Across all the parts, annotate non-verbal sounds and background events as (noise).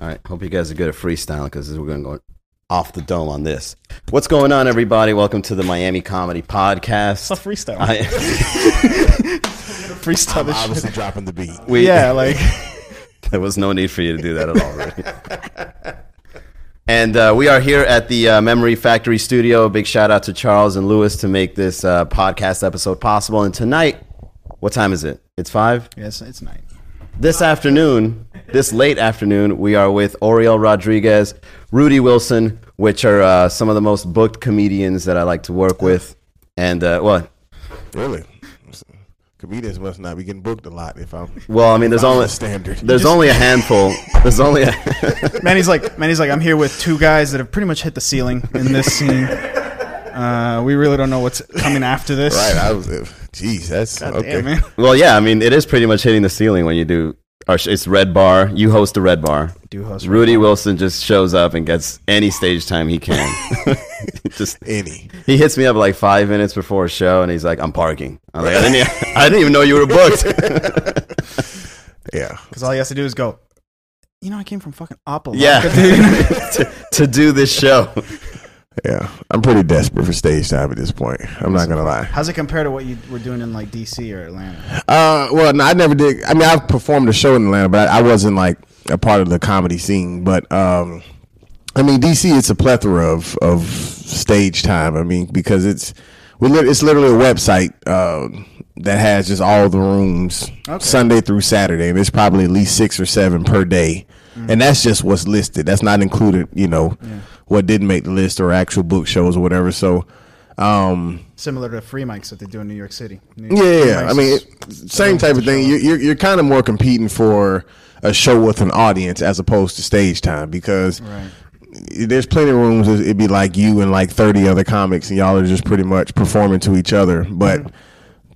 All right. Hope you guys are good at freestyling because we're going to go off the dome on this. What's going on, everybody? Welcome to the Miami Comedy Podcast. It's a freestyle. I, (laughs) freestyle I'm this shit. obviously dropping the beat. we, Yeah, like (laughs) there was no need for you to do that at all, really. And uh, we are here at the uh, Memory Factory Studio. Big shout out to Charles and Lewis to make this uh, podcast episode possible. And tonight, what time is it? It's five. yes, it's night. This afternoon, this late afternoon, we are with Oriel Rodriguez, Rudy Wilson, which are uh, some of the most booked comedians that I like to work with. And uh, what? Really? Comedians must not be getting booked a lot if I'm. Well, I mean, there's only standard. there's only a handful. There's only a (laughs) Manny's like Manny's like I'm here with two guys that have pretty much hit the ceiling in this scene. Uh, we really don't know what's coming after this. right. I was. Jeez, that's God okay. damn, man. well, yeah. I mean, it is pretty much hitting the ceiling when you do. Or it's Red Bar. You host a Red Bar. Do host Rudy Wilson just shows up and gets any stage time he can. (laughs) (laughs) just Any. He hits me up like five minutes before a show, and he's like, "I'm parking." I'm like, "I didn't, (laughs) I didn't even know you were booked." Yeah. because all he has to do is go. You know, I came from fucking Apple. yeah, to, to do this show. Yeah. I'm pretty desperate for stage time at this point. I'm not gonna lie. How's it compare to what you were doing in like DC or Atlanta? Uh, well, no, I never did. I mean, I've performed a show in Atlanta, but I, I wasn't like a part of the comedy scene. But um, I mean, DC, it's a plethora of of stage time. I mean, because it's we lit- it's literally a website uh, that has just all the rooms Okay. Sunday through Saturday. And there's probably at least six or seven per day, and that's just what's listed. That's not included. You know, what didn't make the list or actual book shows or whatever. So. Um, Similar to free mics that they do in New York City. New yeah, York yeah, yeah. I mean, it, same type of thing. You, you're you're kind of more competing for a show with an audience as opposed to stage time because Right. there's plenty of rooms. It'd be like you and like 30 other comics, and y'all are just pretty much performing to each other. But Mm-hmm.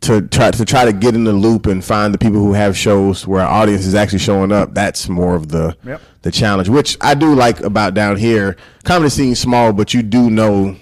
To try to try to get in the loop and find the people who have shows where our audience is actually showing up, that's more of the Yep. the challenge. Which I do like about down here. Comedy scene's small, but you do know.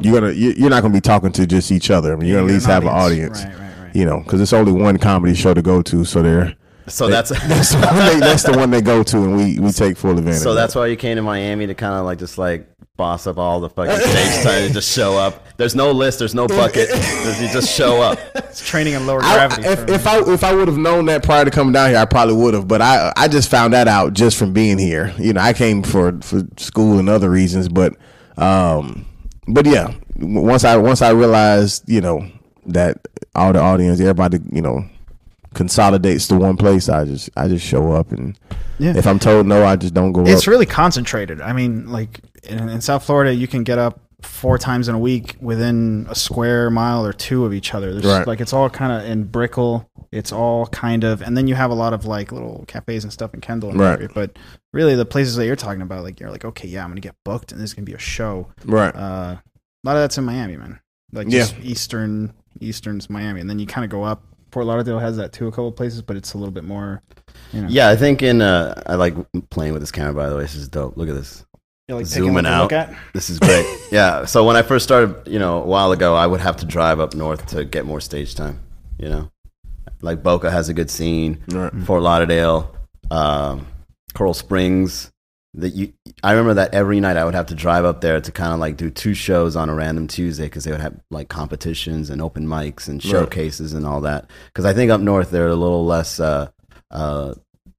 You're gonna. you- You're not gonna be talking to just each other. I mean, you're gonna at least have an audience. audience Right, right, right. you know, because it's only one comedy show to go to, so they're So that's that's the, one they, that's the one they go to, and we we take full advantage. so of that's why you came to Miami to kind of like just like boss up all the fucking stage time and just show up. There's no list. There's no (laughs) bucket. You just show up. It's training in lower I, gravity. if, if I if I would have known that prior to coming down here, I probably would have. But I I just found that out just from being here. You know, I came for for school and other reasons, but um, but yeah, once I once I realized, you know, that all the audience, everybody, you know, consolidates to one place, I just I just show up, and Yeah. if I'm told no, I just don't go. it's up. really concentrated. I mean, like in, in South Florida, you can get up four times in a week within a square mile or two of each other. There's Right. like it's all kind of in Brickell. It's all kind of, and then you have a lot of like little cafes and stuff in Kendall. And Right. But really, the places that you're talking about, like you're like, okay, yeah, I'm gonna get booked, and this is gonna be a show. right. Uh, a lot of that's in Miami, man. Like Yeah. Eastern, Eastern's Miami, and then you kind of go up. Fort Lauderdale has that too, a couple of places, but it's a little bit more. You know, Yeah, I think in uh, I like playing with this camera. By the way, this is dope. Look at this. you're, like zooming out. Look at. This is great. (laughs) yeah. So when I first started, you know, a while ago, I would have to drive up north to get more stage time. You know, like Boca has a good scene. Right. Fort Lauderdale, um, Coral Springs. That you, I remember that every night I would have to drive up there to kind of like do two shows on a random Tuesday because they would have like competitions and open mics and Right. showcases and all that. Because I think up north they're a little less, uh, uh,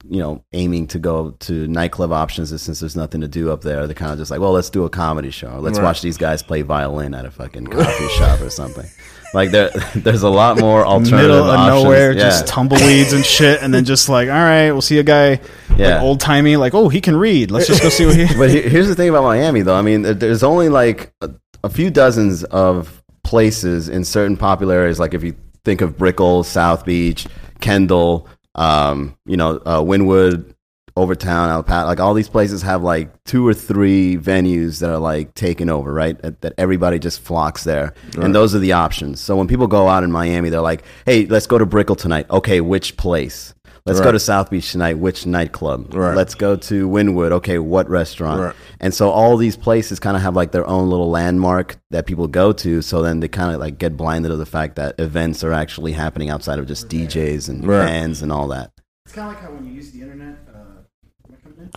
you know, aiming to go to nightclub options since there's nothing to do up there. They're kind of just like, well, let's do a comedy show. Or let's Right. watch these guys play violin at a fucking coffee shop or something. (laughs) Like there, (laughs) there's a lot more alternative (laughs) middle of options. nowhere, Yeah. just tumbleweeds and shit, and then just like, all right, we'll see a guy, Yeah. like old timey, like, oh, he can read. Let's just go see what he. (laughs) but here's the thing about Miami, though. I mean, there's only like a, a few dozens of places in certain popular areas. Like if you think of Brickell, South Beach, Kendall, um, you know, uh, Wynwood, Overtown, Alpat, like all these places have like two or three venues that are like taken over, right? That, that everybody just flocks there. And those are the options. So when people go out in Miami, they're like, hey, let's go to Brickell tonight. Okay, which place? Let's go to South Beach tonight. Which nightclub? Right. Let's go to Wynwood. Okay, what restaurant? Right. And so all these places kind of have like their own little landmark that people go to. So then they kind of like get blinded of the fact that events are actually happening outside of just DJs and Right. bands and all that. It's kind of like how when you use the internet.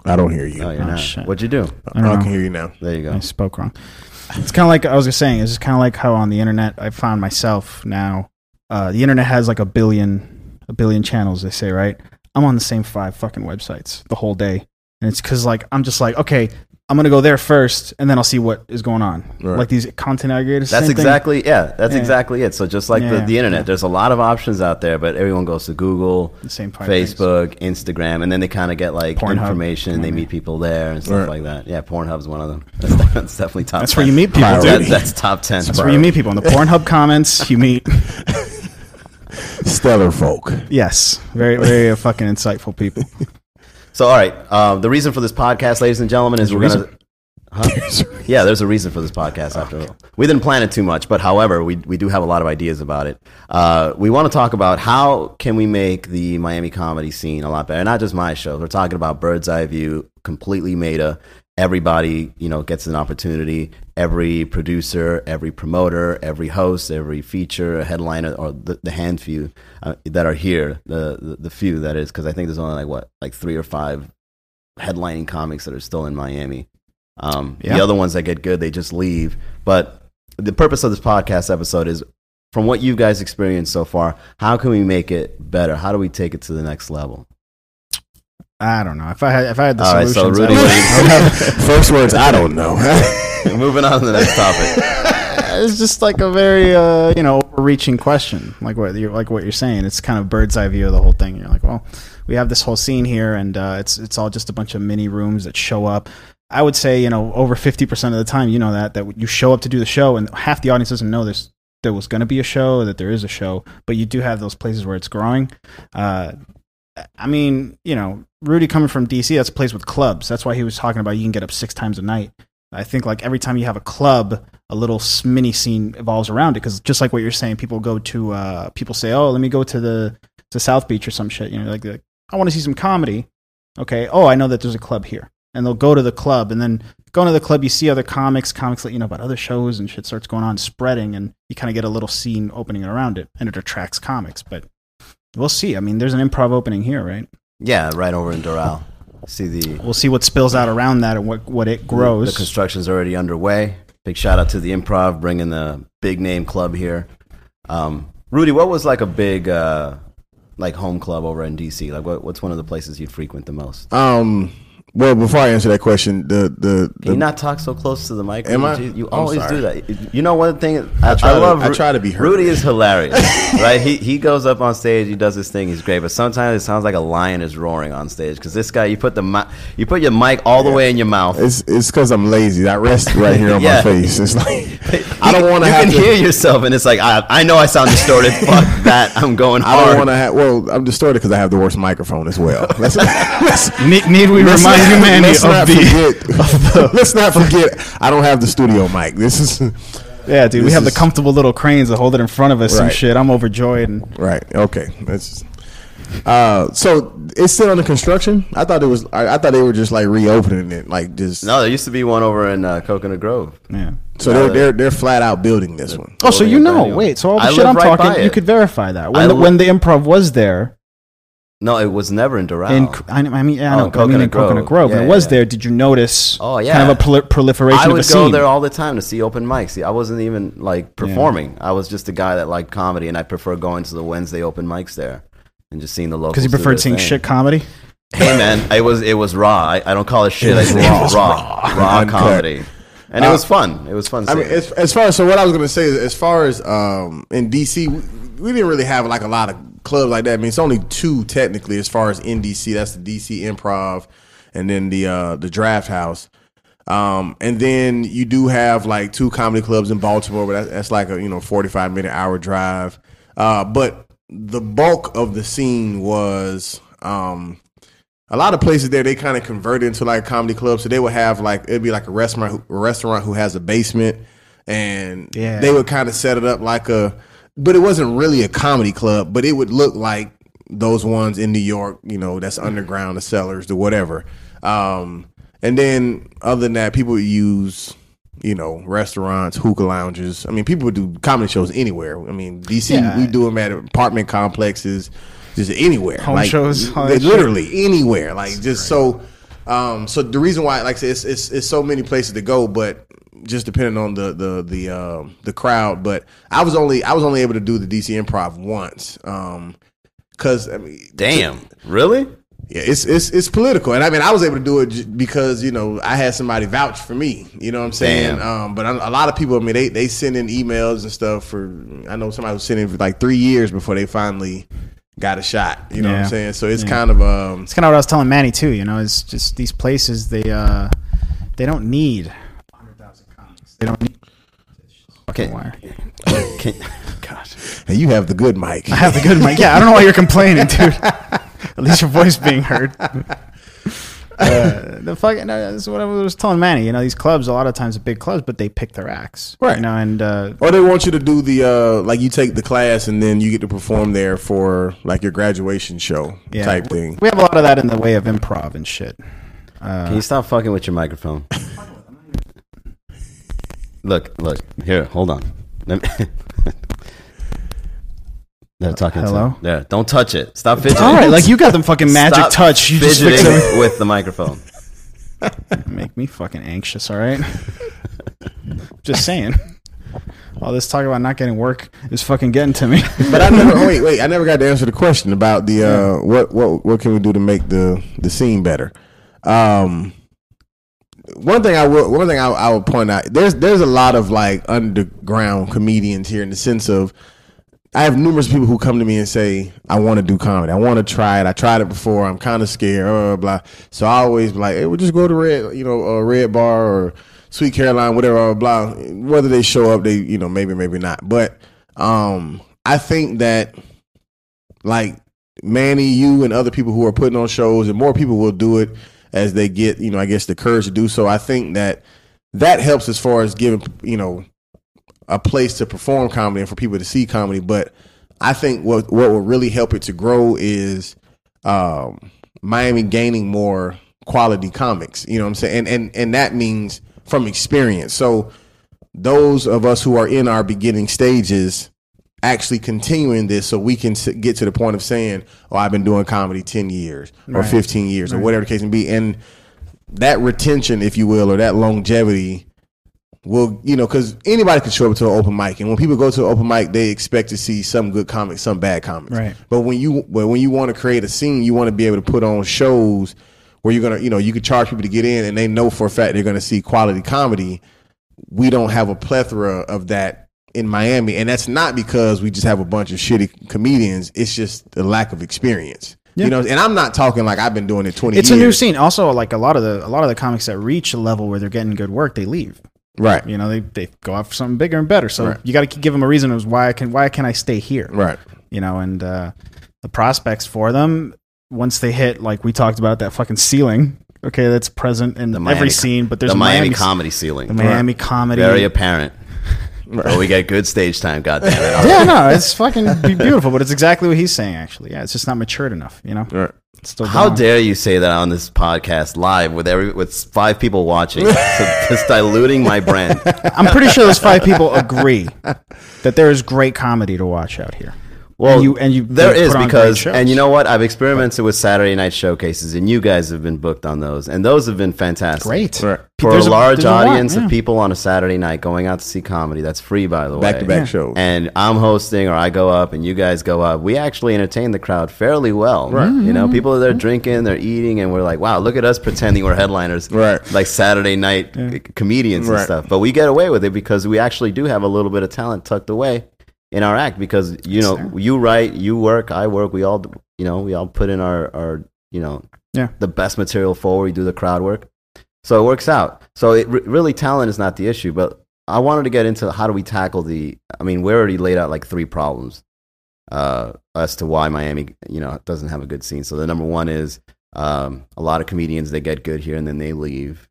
Am I don't hear you. Oh, you're Oh, not. shit. What'd you do? I, don't know. can hear you now. There you go. I spoke wrong. It's kind of like I was just saying. It's just kind of like how on the internet I found myself now. Uh, the internet has like a billion, a billion channels. They say right. I'm on the same five fucking websites the whole day, and it's because like I'm just like okay, I'm gonna go there first, and then I'll see what is going on. Right. Like these content aggregators. That's same thing. exactly yeah. That's Yeah. exactly it. So just like the, Yeah, the internet, yeah. there's a lot of options out there, but everyone goes to Google, The same five things. Facebook, Instagram, and then they kind of get like Pornhub. information. and They meet people there and stuff Right. like that. Yeah, Pornhub's one of them. (laughs) That's, that's definitely top. That's 10. where you meet people, (laughs) dude. That, that's top ten. That's where you meet people in the Pornhub comments. You meet (laughs) Stellar folk. yes, very very uh, fucking insightful people. So all right, um, the reason for this podcast, ladies and gentlemen, is There's we're gonna. reason? (laughs) Huh? Yeah, there's a reason for this podcast. After all, we didn't plan it too much, but however, we we do have a lot of ideas about it. Uh, we want to talk about how can we make the Miami comedy scene a lot better. Not just my shows. We're talking about Bird's Eye View, completely meta. Everybody, you know, gets an opportunity. Every producer, every promoter, every host, every feature, headliner, or the, the hand few uh, that are here, the, the the few that is, because I think there's only like what, like three or five headlining comics that are still in Miami. Um, Yeah. The other ones that get good, they just leave. But the purpose of this podcast episode is from what you guys experienced so far, how can we make it better? How do we take it to the next level? I don't know if I had if I had the All right, so solutions. Rudy, would- what do you- I would have- (laughs) First words, I don't know. (laughs) (laughs) Moving on to the next topic. (laughs) it's just like a very uh, you know overreaching question like what you're like what you're saying it's kind of bird's eye view of the whole thing you're like well we have this whole scene here and uh, it's it's all just a bunch of mini rooms that show up i would say you know over 50% of the time you know that that you show up to do the show and half the audience doesn't know there's there was going to be a show that there is a show but you do have those places where it's growing uh, I mean, you know, Rudy coming from DC, that's a place with clubs. That's why he was talking about you can get up six times a night. I think like every time you have a club, a little mini scene evolves around it. Because just like what you're saying, people go to uh, people say, "Oh, let me go to the to South Beach or some shit." You know, like, like I want to see some comedy. Okay, oh, I know that there's a club here, and they'll go to the club, and then going to the club, you see other comics, comics let you know about other shows, and shit starts going on, spreading, and you kind of get a little scene opening around it, and it attracts comics. But we'll see. I mean, there's an improv opening here, right? Yeah, right over in Doral. See the We'll see what spills out around that and what what it grows. The construction's already underway. Big shout out to the Improv bringing the big name club here. Um, Rudy, what was like a big uh, like home club over in DC? Like, what, what's one of the places you'd frequent the most? um. Well, before I answer that question, the the, Can you not talk so close to the mic? Am I? You always sorry. do that. You know one thing. I, I, try to- love. I Ru- try to be heard. Rudy is hilarious, (laughs) right? He he goes up on stage. He does his thing. He's great. But sometimes it sounds like a lion is roaring on stage because this guy. You put the you put your mic all the way in your mouth. it's it's because I'm lazy. I rest (laughs) right here on Yeah. my face. It's like (laughs) I don't want to You can to. hear yourself, and it's like I, I know I sound distorted. Fuck that! I'm going I don't want to have. Well, I'm distorted because I have the worst microphone as well. Need, need we remind not- you, Manny, let's of not the forget. let's not forget. I don't have the studio mic. This is yeah, dude. we This have the comfortable little cranes that hold it in front of us and shit. I'm overjoyed and right. Okay. That's. Uh, so it's still under construction. I thought it was. I, I thought they were just like reopening it, like just. No, there used to be one over in uh, Coconut Grove. yeah. So they're they're they're flat out building this one. Oh, so you know? Wait, so all the I shit I'm right talking, you could verify that when the, when the improv was there. No, it was never in Doral. In, I, I mean, yeah, I Oh, know, but I mean, in Coconut Grove. Coconut Grove, when Yeah, it was yeah. there, did you notice? Oh, yeah. kind of a proli- proliferation I of a would go scene. there all the time to see open mics. See, I wasn't even like performing. I was just a guy that liked comedy, and I prefer going to the Wednesday open mics there and just seeing the locals. because you preferred seeing thing. shit comedy. Hey man, it was it was raw. I, I don't call it shit. I say it was raw, raw, Uncut. (laughs) comedy, and it Uh, was fun. It was fun. I mean, as, as far as so what I was gonna say is, as far as um in DC, we, we didn't really have like a lot of clubs like that. I mean, it's only two technically as far as in DC. That's the DC Improv, and then the uh the Draft House. Um, and then you do have like two comedy clubs in Baltimore, but that's, that's like a you know forty five minute hour drive. Uh, but the bulk of the scene was um a lot of places there they kind of converted into like comedy clubs. So they would have like it'd be like a restaurant, who- a restaurant who has a basement, and Yeah. they would kind of set it up like a, but it wasn't really a comedy club, but it would look like those ones in New York, you know, that's underground, the cellars, the whatever. Um, and then other than that, people would use. You know, restaurants, hookah lounges. I mean, people would do comedy shows anywhere. I mean, DC, Yeah. we do them at apartment complexes, just anywhere. Home like, shows, all they- that shit. literally anywhere. Like just so Um, so the reason why, like I said, it's, it's it's so many places to go, but just depending on the the the um, the crowd. But I was only I was only able to do the DC Improv once. Um, Cause I mean, Damn, really? yeah, it's it's it's political, and I mean, I was able to do it j- because you know I had somebody vouch for me. You know what I'm saying? Damn. Um, but a a lot of people, I mean, they they send in emails and stuff for. I know somebody was sending for like three years before they finally got a shot. You know what I'm saying? So it's Yeah. kind of um, It's kind of what I was telling Manny too. You know, it's just these places they uh they don't need hundred thousand comics. They don't need fucking Okay. wire. Can, (laughs) gosh. and you have the good mic. I have the good mic. Yeah, I don't know why you're complaining, dude. (laughs) At least your voice being heard. Uh, the fucking no, that's what I was telling Manny. You know, these clubs a lot of times are big clubs, but they pick their acts, Right. You know, and uh, Or they want you to do the uh, like you take the class and then you get to perform there for like your graduation show yeah, type thing. We have a lot of that in the way of improv and shit. Can you stop fucking with your microphone? (laughs) look, look. Here, hold on. (laughs) Let me- They're talking Hello? to There, don't touch it. Stop fidgeting. All right, like you got them fucking magic Stop touch. You just fix fidgeting everything. with the microphone. (laughs) Make me fucking anxious. All right. (laughs) just saying. All this talk about not getting work is fucking getting to me. (laughs) But I never. oh, wait, wait. I never got to answer the question about the uh, what what what can we do to make the the scene better. Um, one thing I will one thing I, I will point out there's there's a lot of like underground comedians here in the sense of I have numerous people who come to me and say I want to do comedy. I want to try it. I tried it before. I'm kind of scared. Blah, blah, blah. So I always be like, hey, we'll just go to red, you know, uh, Red Bar or Sweet Caroline, whatever. Blah, blah. Whether they show up, they you know maybe maybe not. But um, I think that like Manny, you, and other people who are putting on shows, and more people will do it as they get, you know, I guess the courage to do so. I think that that helps as far as giving, you know, a place to perform comedy and for people to see comedy. But I think what what will really help it to grow is um, Miami gaining more quality comics. You know what I'm saying? And and and that means from experience. So those of us who are in our beginning stages actually continuing this so we can get to the point of saying, "Oh, I've been doing comedy 10 years or Right. 15 years or whatever the case may be." And that retention, if you will, or that longevity will, you know, because anybody can show up to an open mic, and when people go to an open mic, they expect to see some good comics, some bad comics. Right. But when you but when you want to create a scene, you want to be able to put on shows where you're gonna, you know, you can charge people to get in, and they know for a fact they're gonna see quality comedy. We don't have a plethora of that in Miami, and that's not because we just have a bunch of shitty comedians. It's just the lack of experience. Yeah. You know, and I'm not talking like I've been doing it 20 it's years. a new scene. Also, like a lot of the a lot of the comics that reach a level where they're getting good work, they leave. Right. You know, they, they go out for something bigger and better. So Right. you got to give them a reason as why I can why can I stay here? Right. You know, and uh, the prospects for them once they hit like we talked about that fucking ceiling. Okay, that's present in The Miami every scene, but there's the a Miami, Miami, comedy ceiling. the Miami comedy. Very apparent. (laughs) But we get good stage time, goddamn it. (laughs) yeah, no, it's fucking beautiful, but it's exactly what he's saying. Actually, yeah, it's just not matured enough. You know, Right. Still How dare you say that on this podcast live with every with five people watching? so just diluting my brand. (laughs) I'm pretty sure those five people agree that there is great comedy to watch out here. Well, And you- and you there put is because, and you know what? I've experimented with Saturday night showcases, and you guys have been booked on those, and those have been fantastic. Great. Right. for There's a large there's lot, audience yeah. of people on a Saturday night going out to see comedy. That's free, by the way. Back to back Yeah. shows. and I'm hosting or I go up and you guys go up, we actually entertain the crowd fairly well. Right. You know, mm-hmm. people are there drinking, they're eating, and we're like, wow, look at us pretending we're headliners. Right. Like Saturday night c- comedians and stuff. But we get away with it because we actually do have a little bit of talent tucked away in our act because, you know, you write, you work, I work, we all, you know, we all put in our, our you know, Yeah. the best material forward, we do the crowd work. So it works out. So it re- really talent is not the issue, but I wanted to get into how do we tackle the. I mean, we already laid out like three problems uh, as to why Miami, you know, doesn't have a good scene. So the number one is um, a lot of comedians they get good here and then they leave,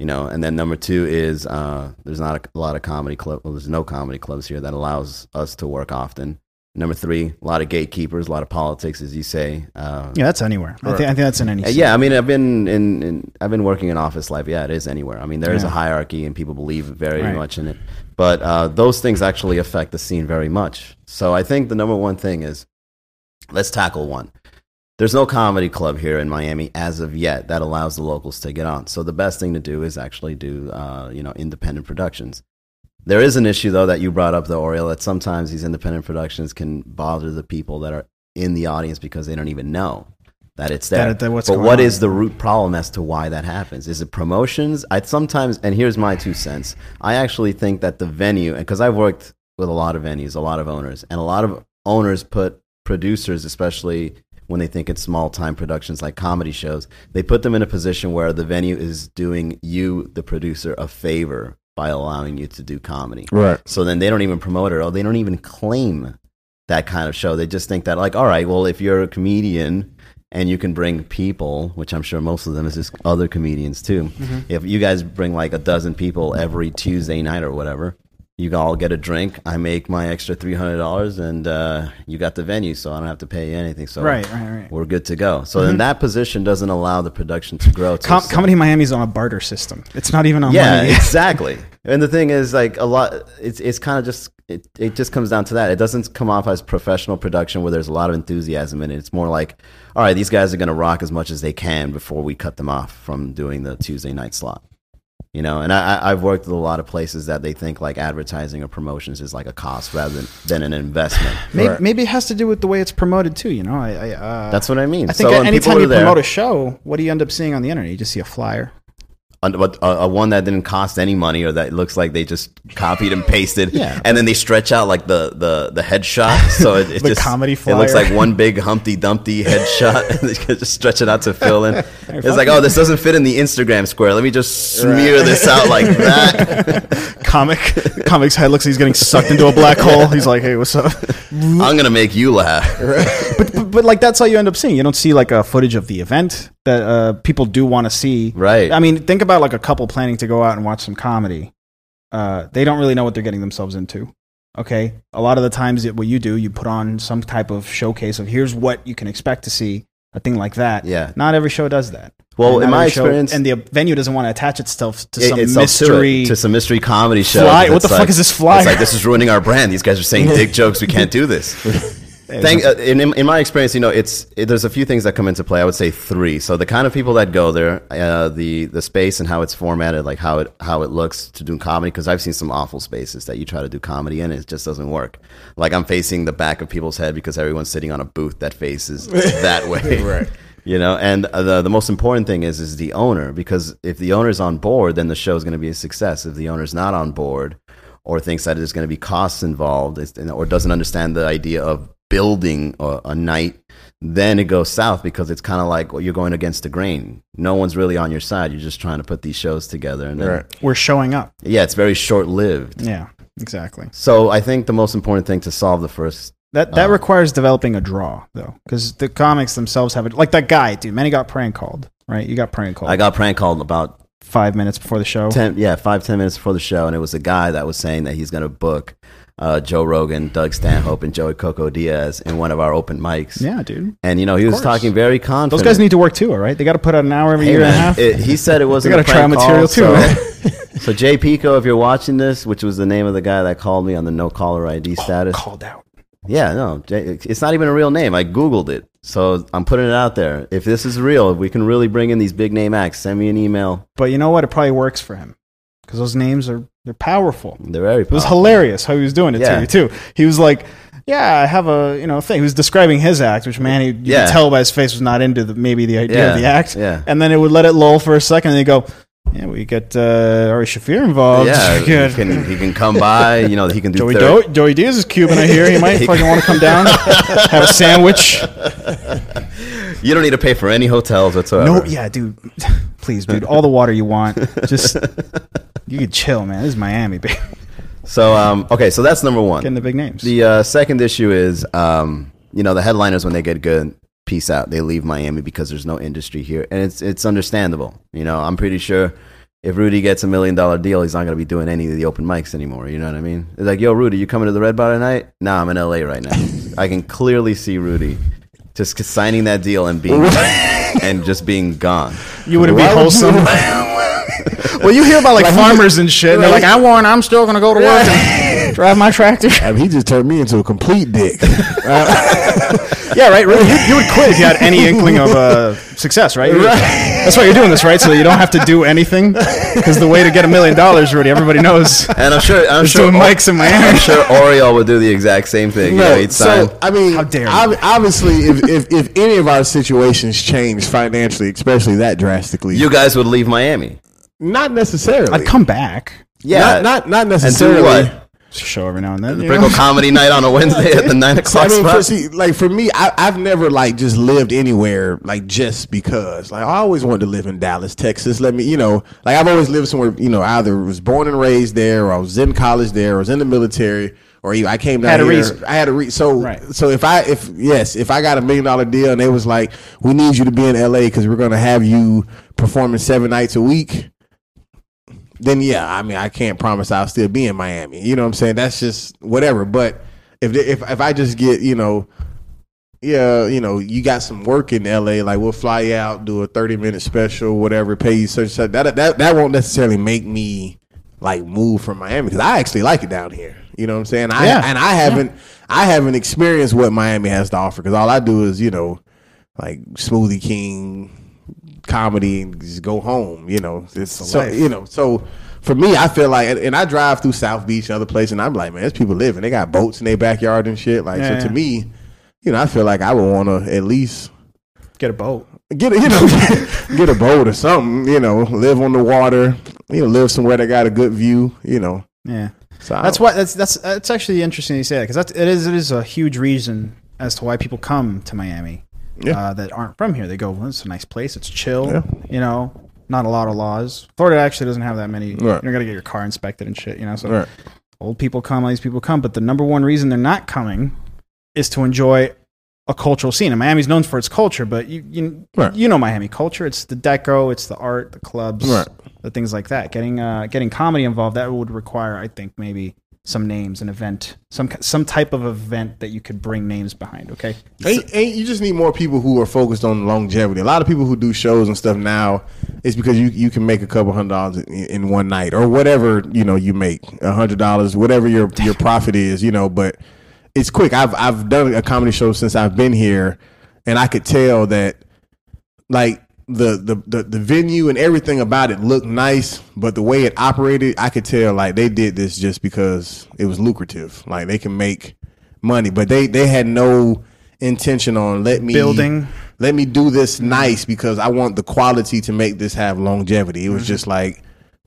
you know. And then number two is uh, there's not a, lot of comedy club. Well, there's no comedy clubs here that allows us to work often. Number three, a lot of gatekeepers, a lot of politics, as you say. Uh, Yeah, that's anywhere. I, think, I think that's in any. uh. Yeah, I mean, I've been in, in I've been working in office life. Yeah, it is anywhere. I mean, there is Yeah. a hierarchy, and people believe very Right. much in it. But uh, those things actually affect the scene very much. So I think the number one thing is let's tackle one. There's no comedy club here in Miami as of yet that allows the locals to get on. So the best thing to do is actually do, uh, you know, independent productions. There is an issue though that you brought up, though, Oriel, that sometimes these independent productions can bother the people that are in the audience because they don't even know that it's there. That- that but what on. is the root problem as to why that happens? Is it promotions? I sometimes, and here's my two cents. I actually think that the venue, because I've worked with a lot of venues, a lot of owners, and a lot of owners put producers, especially when they think it's small time productions like comedy shows, they put them in a position where the venue is doing you, the producer, a favor by allowing you to do comedy. Right. So then they don't even promote it or they don't even claim that kind of show. They just think that, like, all right, well, if you're a comedian and you can bring people, which I'm sure most of them is just other comedians too. Mm-hmm. If you guys bring like a dozen people every Tuesday night or whatever, you all get a drink. I make my extra three hundred dollars, and uh, you got the venue, so I don't have to pay you anything. So Right, right, right. we're good to go. So then that position doesn't allow the production to grow. to Com- Comedy Miami's on a barter system. It's not even on yeah, money. (laughs) exactly. And the thing is, like a lot, it's it's kind of just it, it just comes down to that. It doesn't come off as professional production where there's a lot of enthusiasm in it. It's more like, all right, these guys are going to rock as much as they can before we cut them off from doing the Tuesday night slot. You know, and I, I've worked with a lot of places that they think like advertising or promotions is like a cost rather than, than an investment. (laughs) Maybe, maybe it has to do with the way it's promoted too. You know, I, I uh, That's what I mean. I think So anytime you there- promote a show, what do you end up seeing on the internet? You just see a flyer. A, a one that didn't cost any money or that looks like they just copied and pasted. (laughs) Yeah. and then they stretch out like the the the headshot. So it, (laughs) just comedy it looks like one big humpty dumpty headshot. And (laughs) they just stretch it out to fill in. It's like oh this doesn't fit in the instagram square. Let me just smear this out like that. Comic, comic's head looks like he's getting sucked into a black hole. He's like, hey, what's up? i'm gonna make you laugh. But, but, but like that's all you end up seeing. You don't see like a footage of the event that uh, people do want to see. Right. I mean, think about like a couple planning to go out and watch some comedy. Uh, they don't really know what they're getting themselves into. Okay, a lot of the times, it, what you do, you put on some type of showcase of here's what you can expect to see, a thing like that. Yeah. Not every show does that. Well, And in my show- experience- and the venue doesn't want to attach itself to It- some it's up to it, mystery. to, some mystery comedy show Fly- what the fuck is this flyer? it's like this is ruining our brand these guys are saying (laughs) dick jokes we can't do this (laughs) Thank, uh, in, in my experience, you know, it's it, there's a few things that come into play. I would say three. So the kind of people that go there, uh, the the space and how it's formatted, like how it how it looks to do comedy. Because I've seen some awful spaces that you try to do comedy in, and it just doesn't work. Like I'm facing the back of people's head because everyone's sitting on a booth that faces (laughs) that way. Right. You know, and the the most important thing is is the owner because if the owner's on board, then the show is going to be a success. If the owner's not on board, or thinks that there's going to be costs involved, or doesn't understand the idea of building a, a night, then it goes south because it's kind of like well, you're going against the grain. No one's really on your side. You're just trying to put these shows together, and then, Right. We're showing up. yeah, it's very short lived. Yeah, exactly. So I think the most important thing to solve the first That that Uh, requires developing a draw though, because the comics themselves have it. Like that guy, dude. Manny got prank called, right? You got prank called. I got prank called about five minutes before the show. ten, yeah, five ten minutes before the show, and it was a guy that was saying that he's going to book uh, Joe Rogan, Doug Stanhope, and Joey Coco Diaz in one of our open mics. Yeah, dude. And you know he was talking very confident. Those guys need to work too, all right? They got to put out an hour every Hey, year and a half. it- he said it (laughs) wasn't. They a gotta try material too, So, (laughs) so Jay Pico, if you're watching this, which was the name of the guy that called me on the no caller ID status. Called out. Yeah, no, it's not even a real name. I googled it, so I'm putting it out there. If this is real, if we can really bring in these big name acts, send me an email. But you know what? It probably works for him because those names are they're powerful. They're very. It was hilarious how he was doing it Yeah. to you too. He was like, "Yeah, I have a you know thing." He was describing his act, which man, he, you Yeah. could tell by his face was not into the maybe the idea Yeah, of the act. yeah. And then it would let it lull for a second, and they go, "Yeah, we get uh, Ari Shaffir involved. Yeah, (laughs) he can, he can come by. You know, he can do. Joey Do- Joey Diaz is Cuban. I hear he might (laughs) He- fucking want to come down, have a sandwich. (laughs) You don't need to pay for any hotels whatsoever. No, yeah, dude. Please, dude. All the water you want. Just you could chill, man. This is Miami, baby. So, um, okay, so that's number one. Getting the big names. The uh, second issue is, um, you know, the headliners when they get good, peace out. They leave Miami because there's no industry here, and it's it's understandable. You know, I'm pretty sure if Rudy gets a million dollar deal, he's not going to be doing any of the open mics anymore. You know what I mean? It's like, yo, Rudy, you coming to the Red Bar tonight? Nah, I'm in LA right now. I can clearly see Rudy just signing that deal and being (laughs) and just being gone. you wouldn't be wholesome. (laughs) you- (laughs) well, you hear about like farmers and shit, and they're like, "I want, I'm still gonna go to work." And drive my tractor. (laughs) I mean, he just turned me into a complete dick. (laughs) yeah, right. Really, you, you would quit if you had any inkling of uh, success, right? You- That's why you're doing this, right? So you don't have to do anything. Because the way to get a million dollars, Rudy, everybody knows. And I'm sure I'm sure doing mics in Miami. I'm sure Oriole would do the exact same thing. you know, No, he'd sign- so I mean, How dare ob- obviously, if, if if any of our situations change financially, especially that drastically, you guys would leave Miami. Not necessarily. I'd come back, Yeah, not not not and do necessarily. what? show every now and then. you Brickell comedy night on a (laughs) Wednesday at the nine o'clock I mean, spot. for, see, like for me, I, I've never like just lived anywhere like just because. Like I always wanted to live in Dallas, Texas. Let me, you know, like I've always lived somewhere. You know, either was born and raised there, or I was in college there, or was in the military, or you- I came down Had a here. reason. I had a reason. So, Right. so if I, if yes, if I got a million dollar deal and they was like, we need you to be in L.A. because we're going to have you performing seven nights a week. Then yeah, I mean, I can't promise I'll still be in Miami. You know what I'm saying? That's just whatever. But if they, if if I just get you know, yeah, you know, you got some work in L.A. Like we'll fly you out, do a 30 minute special, whatever, pay you such such. That that that won't necessarily make me like move from Miami because I actually like it down here. You know what I'm saying? I Yeah. and I haven't I haven't experienced what Miami has to offer because all I do is you know like Smoothie King comedy and just go home. You know, it's so life. you know so. For me, I feel like, and- and I drive through South Beach and other places, and I'm like, man, there's people living. They got boats in their backyard and shit. Like, Yeah. so to me, you know, I feel like I would want to at least Get a boat. get a, you know (laughs) get a boat or something. You know, live on the water. You know, live somewhere that got a good view. You know, Yeah. so That's why that's that's that's actually interesting you say that because that's it is it is a huge reason as to why people come to Miami Yeah. uh, that aren't from here. They go, well, it's a nice place. It's chill. Yeah. You know, not a lot of laws. Florida actually doesn't have that many. Right. You're gonna get your car inspected and shit. You know, so Right. old people come, all these people come. But the number one reason they're not coming is to enjoy a cultural scene. And Miami's known for its culture, but you you, Right. you know Miami culture. It's the deco, it's the art, the clubs, the things like that. Getting uh, getting comedy involved that would require, I think, maybe some names, an event, some some type of event that you could bring names behind. Okay, Ain't, ain't you just need more people who are focused on longevity. A lot of people who do shows and stuff now is because you you can make a couple hundred dollars in, in one night or whatever you know you make a hundred dollars whatever your your profit is you know. But it's quick. I've I've done a comedy show since I've been here, and I could tell that like the, the the the venue and everything about it looked nice, but the way it operated, I could tell like they did this just because it was lucrative. Like they can make money, but they they had no intention on let me Building. Let me do this nice because I want the quality to make this have longevity. It was mm-hmm. just like,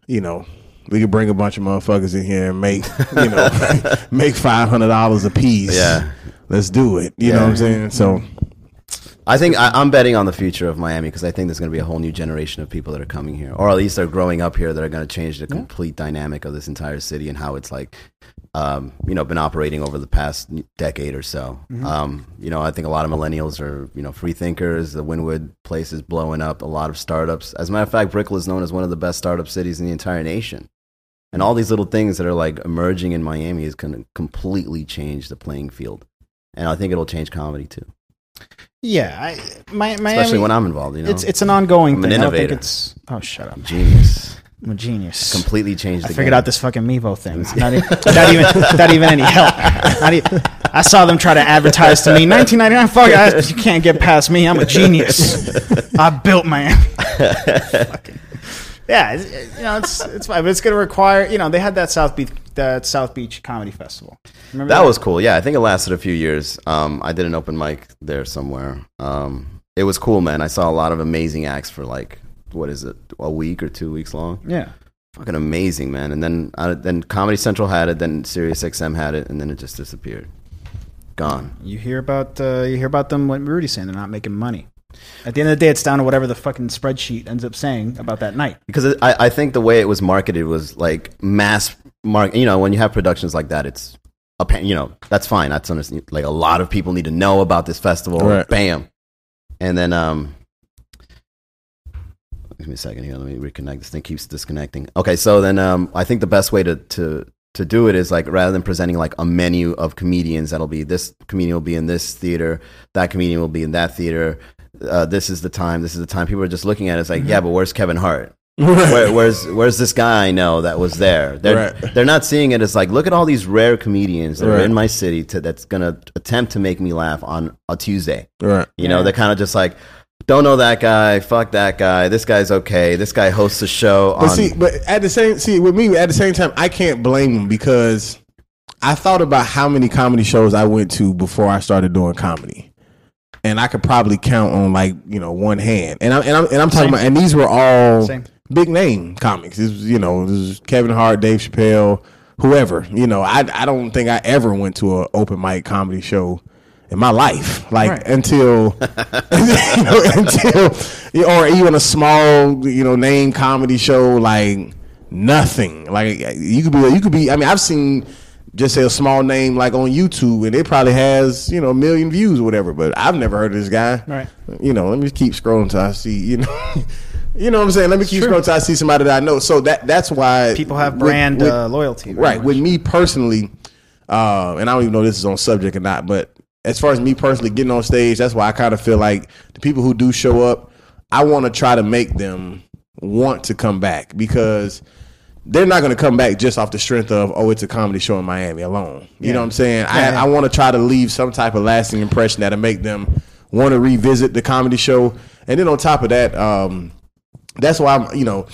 you know, we could bring a bunch of motherfuckers in here and make, you know, (laughs) make five hundred dollars a piece. Yeah. let's do it. You know what I'm saying? So I think I, I'm betting on the future of Miami because I think there's going to be a whole new generation of people that are coming here, or at least they're growing up here that are going to change the complete dynamic of this entire city and how it's like, um, you know, been operating over the past decade or so. Um, you know, I think a lot of millennials are, you know, free thinkers. The Wynwood place is blowing up. A lot of startups. As a matter of fact, Brickell is known as one of the best startup cities in the entire nation. And all these little things that are like emerging in Miami is going to completely change the playing field. And I think it'll change comedy too yeah, I, my, Miami, especially when I'm involved. You know, it's it's an ongoing I'm an thing. I don't think innovator. it's oh shut up, genius. I'm a genius. Completely changed. I figured game. out this fucking Mevo thing. Not, e- not even, not even any help. Not e- I saw them try to advertise to me. 1999. Fuck, I, you can't get past me. I'm a genius. (laughs) I built Miami. (laughs) Yeah, it's, you know it's it's fine, but it's going to require. You know, they had that South Beach that South Beach Comedy Festival. Remember That was cool. Yeah, I think it lasted a few years. Um, I did an open mic there somewhere. Um, it was cool, man. I saw a lot of amazing acts for like what is it, a week or two weeks long. yeah. Fucking amazing, man. And then uh, then Comedy Central had it, then Sirius XM had it, and then it just disappeared. Gone. You hear about uh, you hear about them. What Rudy's saying, they're not making money. At the end of the day, it's down to whatever the fucking spreadsheet ends up saying about that night. because I, I think the way it was marketed was like mass mark. You know, when you have productions like that, it's a pa- you know that's fine. That's understand. Like a lot of people need to know about this festival. Right. Bam, and then um, give me a second here. Let me reconnect. This thing keeps disconnecting. Okay, so then um, I think the best way to to to do it is like rather than presenting like a menu of comedians that'll be this comedian will be in this theater, that comedian will be in that theater. Uh, this is the time. This is the time. People are just looking at it. It's like, yeah, but where's Kevin Hart? Where, where's where's this guy I know that was there? They're Right. they're not seeing it as like look at all these rare comedians that are Right. in my city to, that's gonna attempt to make me laugh on a Tuesday. Right. You know, they're kind of just like, don't know that guy, fuck that guy. This guy's okay. This guy hosts a show But on. see, but at the same see with me at the same time, I can't blame them because I thought about how many comedy shows I went to before I started doing comedy, and I could probably count on like you know one hand. And I'm and I'm, and I'm talking Same. about and these were all Same. big name comics. This was, you know this was Kevin Hart, Dave Chappelle, whoever. You know, I I don't think I ever went to an open mic comedy show. In my life, like Right. until, (laughs) you know, until, or even a small, you know, name comedy show, like nothing. Like you could be, you could be. I mean, I've seen just say a small name like on YouTube, and it probably has you know a million views or whatever. But I've never heard of this guy. Right. You know, let me keep scrolling till I see. You know. (laughs) You know what I'm saying? Let me keep True. scrolling till I see somebody that I know. So that that's why People have brand with- uh, loyalty. right much. with me personally uh and i don't even know if this is on subject or not but as far as me personally getting on stage that's why i kind of feel like the people who do show up i want to try to make them want to come back because they're not going to come back just off the strength of oh it's a comedy show in miami alone. You know what i'm saying? Yeah, yeah. i, I want to try to leave some type of lasting impression that'll make them want to revisit the comedy show. And then on top of that um that's why i'm you know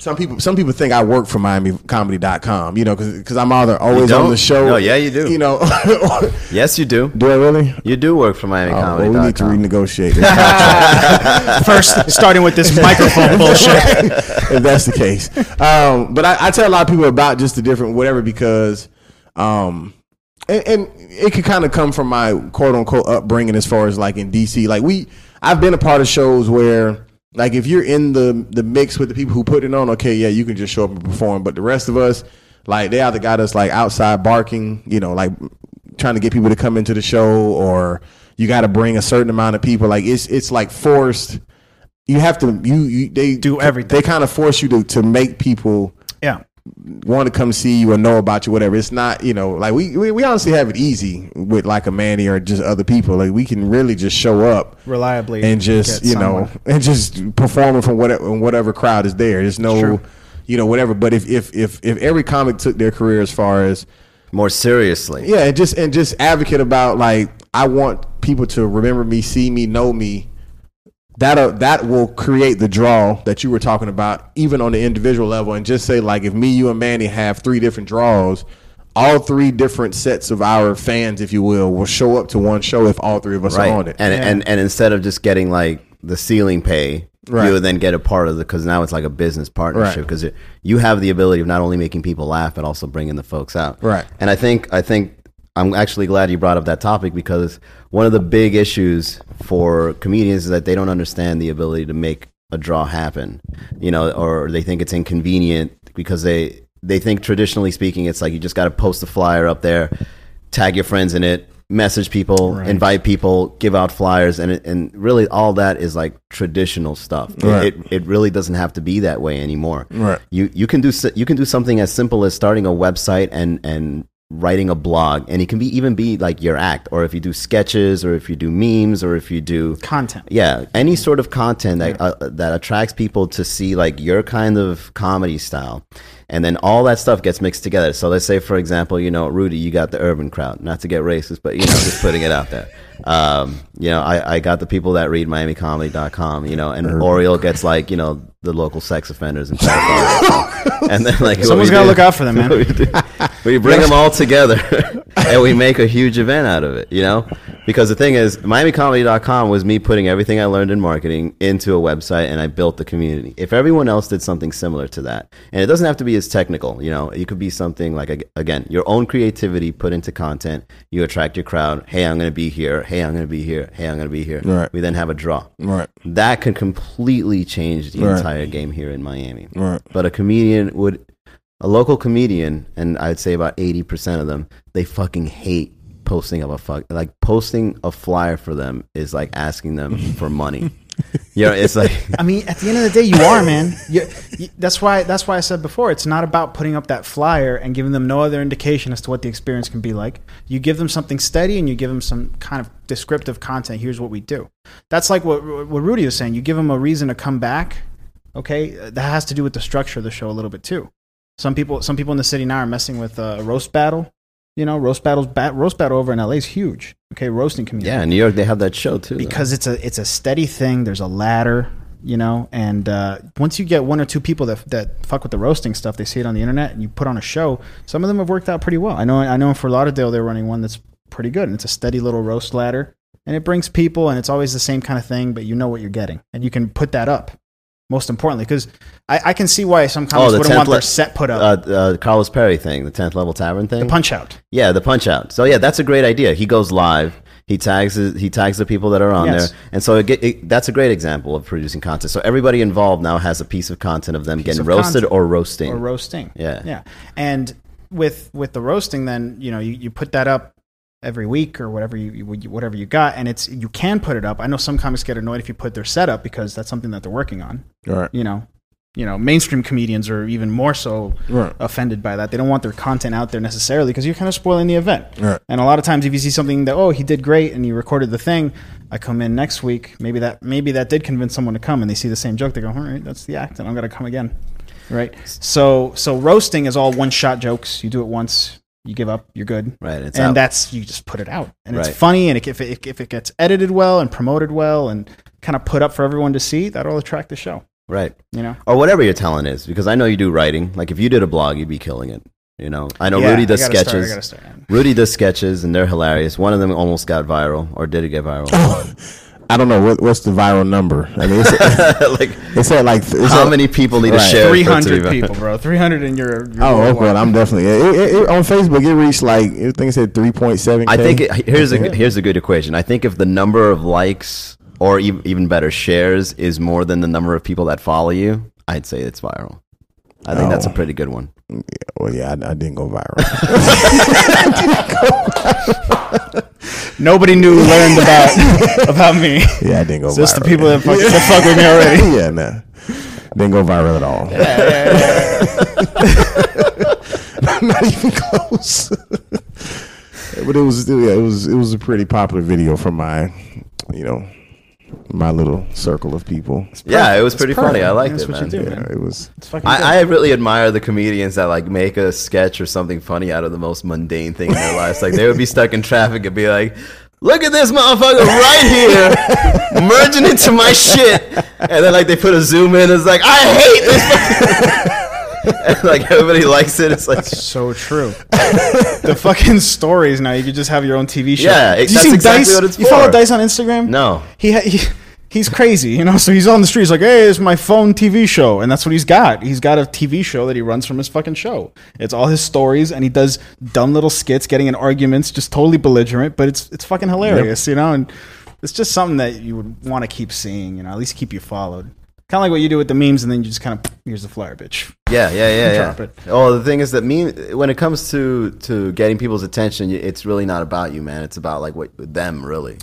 some people some people think I work for MiamiComedy.com, you know, because I'm either always on the show. No, yeah, you do. You know, (laughs) yes, you do. do I really? You do work for Miami Oh, Comedy. well, we need to renegotiate this (laughs) contract First, starting with this microphone bullshit. (laughs) if that's the case. Um, but I, I tell a lot of people about just the different whatever because, um, and, and it could kind of come from my quote unquote upbringing as far as like in DC. Like we, I've been a part of shows where like if you're in the the mix with the people who put it on, okay, yeah, you can just show up and perform. But the rest of us, like they either got us like outside barking, you know, like trying to get people to come into the show, or you got to bring a certain amount of people. Like it's it's like forced. You have to you, you they Do everything. They kind of force you to to make people. Want to come see you or know about you, whatever. It's not, you know, like we, we, we honestly have it easy with like a Manny or just other people. Like we can really just show up Reliably. and just, you know, someone. (laughs) and just performing from whatever, whatever crowd is there. There's no, True. you know, whatever. But if, if, if, if every comic took their career as far as, More seriously. yeah, and just, and just advocate about like, I want people to remember me, see me, know me. That that will create the draw that you were talking about, even on the individual level, and just say like, if me, you, and Manny have three different draws, all three different sets of our fans, if you will, will show up to one show if all three of us right. are on it. And, and and instead of just getting like the ceiling pay, Right. you would then get a part of the because now it's like a business partnership Right. because you have the ability of not only making people laugh but also bringing the folks out. Right. And I think I think I'm actually glad you brought up that topic because one of the big issues for comedians is that they don't understand the ability to make a draw happen, you know, or they think it's inconvenient because they they think traditionally speaking it's like you just got to post a flyer up there, tag your friends in it, message people, invite people, give out flyers, and it, and really all that is like traditional stuff. It- Right. It, it really doesn't have to be that way anymore. Right. You you can do you can do something as simple as starting a website and and writing a blog, and it can be even be like your act, or if you do sketches, or if you do memes, or if you do Content. yeah, any sort of content that uh, that attracts people to see like your kind of comedy style, and then all that stuff gets mixed together. So let's say, for example, you know, Rudy, you got the urban crowd. Not to get racist, but you know, just putting it out there. Um, you know, I, I got the people that read MiamiComedy.com. You know, and Oriole gets like you know the local sex offenders and pedophiles. (laughs) and then like what Someone's we gotta look out for them, (laughs) man. we we bring them all together (laughs) and we make a huge event out of it, you know? Because the thing is, MiamiComedy.com was me putting everything I learned in marketing into a website and I built the community. If everyone else did something similar to that, and it doesn't have to be as technical, you know, it could be something like, again, your own creativity put into content. You attract your crowd. Hey, I'm going to be here. Hey, I'm going to be here. Hey, I'm going to be here. Right. We then have a draw. Right. That can completely change the Right. entire game here in Miami. Right. But a comedian would, a local comedian, and I'd say about 80% of them, they fucking hate posting of a fuck. Like posting a flyer for them is like asking them for money. (laughs) You know, it's like, I mean, at the end of the day, you are man. You, you, that's why. That's why I said before. It's not about putting up that flyer and giving them no other indication as to what the experience can be like. You give them something steady, and you give them some kind of descriptive content. Here's what we do. That's like what what Rudy was saying. You give them a reason to come back. Okay, that has to do with the structure of the show a little bit too. Some people, some people in the city now are messing with uh, roast battle. You know, roast battles, bat, roast battle over in LA is huge. Okay, roasting community Yeah, in New York they have that show too. though. because it's a it's a steady thing. There's a ladder, you know, and uh, once you get one or two people that that fuck with the roasting stuff, they see it on the internet, and you put on a show. Some of them have worked out pretty well. I know I know in Fort Lauderdale they're running one that's pretty good, and it's a steady little roast ladder, and it brings people, and it's always the same kind of thing, but you know what you're getting, and you can put that up. Most importantly, because I, I can see why some comics Oh, wouldn't want 10th their set put up. uh, uh, Carlos Perry thing, the tenth level tavern thing. the punch out. Yeah, the punch out. So yeah, that's a great idea. He goes live. He tags he tags the people that are on Yes. there, and so it, get- it, that's a great example of producing content. So everybody involved now has a piece of content of them getting of roasted or roasting. or roasting. Yeah. yeah. And with with the roasting, then you know you, you put that up every week or whatever you, you whatever you got, and it's you can put it up. I know some comics get annoyed if you put their setup because that's something that they're working on. Right. You know, you know, mainstream comedians are even more so Right. offended by that. They don't want their content out there necessarily because you're kind of spoiling the event. Right. And a lot of times, if you see something that oh he did great and you recorded the thing, I come in next week. Maybe that maybe that did convince someone to come, and they see the same joke. They go, all right, that's the act, and I'm gonna come again. Right. So so roasting is all one shot jokes. You do it once, you give up, you're good. Right, it's and out. that's you just put it out, and it's funny. And it, if it, if it gets edited well and promoted well and kind of put up for everyone to see, that'll attract the show. right. You know. Or whatever your talent is, because I know you do writing. Like if you did a blog, you'd be killing it. You know, I know Yeah, Rudy does gotta start, sketches. start. Rudy does sketches, and they're hilarious. One of them almost got viral, or did it get viral? (laughs) I don't know what, what's the viral number. I mean, it's, (laughs) like it's at like it's how at- many people need to Right. share? it Three for it to be hundred viral? people, bro. Three hundred in your. your Oh, worldwide. well, I'm definitely it, it, it, on Facebook. It reached like I think it said three point seven. I think it, here's a here's a good equation. I think if the number of likes or ev- even better shares is more than the number of people that follow you, I'd say it's viral. I think that's a Oh. pretty good one. Well, yeah, I, I didn't go viral. (laughs) Nobody knew learned about (laughs) about me. yeah, I didn't go It's viral. just the people that fuck, that fuck with me already. (laughs) yeah, nah. Didn't go viral at all. Not even close. but it was yeah, it was it was a pretty popular video from my you know my little circle of people. Yeah, it was pretty funny. I liked That's it, what man. you do, Yeah, man. it was It's fucking. I, I really admire the comedians that like make a sketch or something funny out of the most mundane thing in their lives. Like they would be stuck in traffic and be like, "Look at this motherfucker right here, merging into my shit," and then like they put a zoom in. It's like I hate this. (laughs) (laughs) like everybody likes it. It's like so true. the fucking stories now. You could just have your own TV show. Yeah, Did you that's see exactly Dice? what it's you follow. Dice on Instagram? no. He, ha- he he's crazy, you know. So he's on the street. He's like, "Hey, it's my phone TV show," and that's what he's got. He's got a TV show that he runs from his fucking show. It's all his stories, and he does dumb little skits, getting in arguments, just totally belligerent. But it's it's fucking hilarious, you know. And it's just something that you would want to keep seeing, you know. At least keep you followed. Kind of like what you do with the memes, and then you just kind of here's the flyer, bitch. Yeah, yeah, yeah, yeah. Drop it. Oh, the thing is that me when it comes to to getting people's attention, it's really not about you, man. It's about like what them really.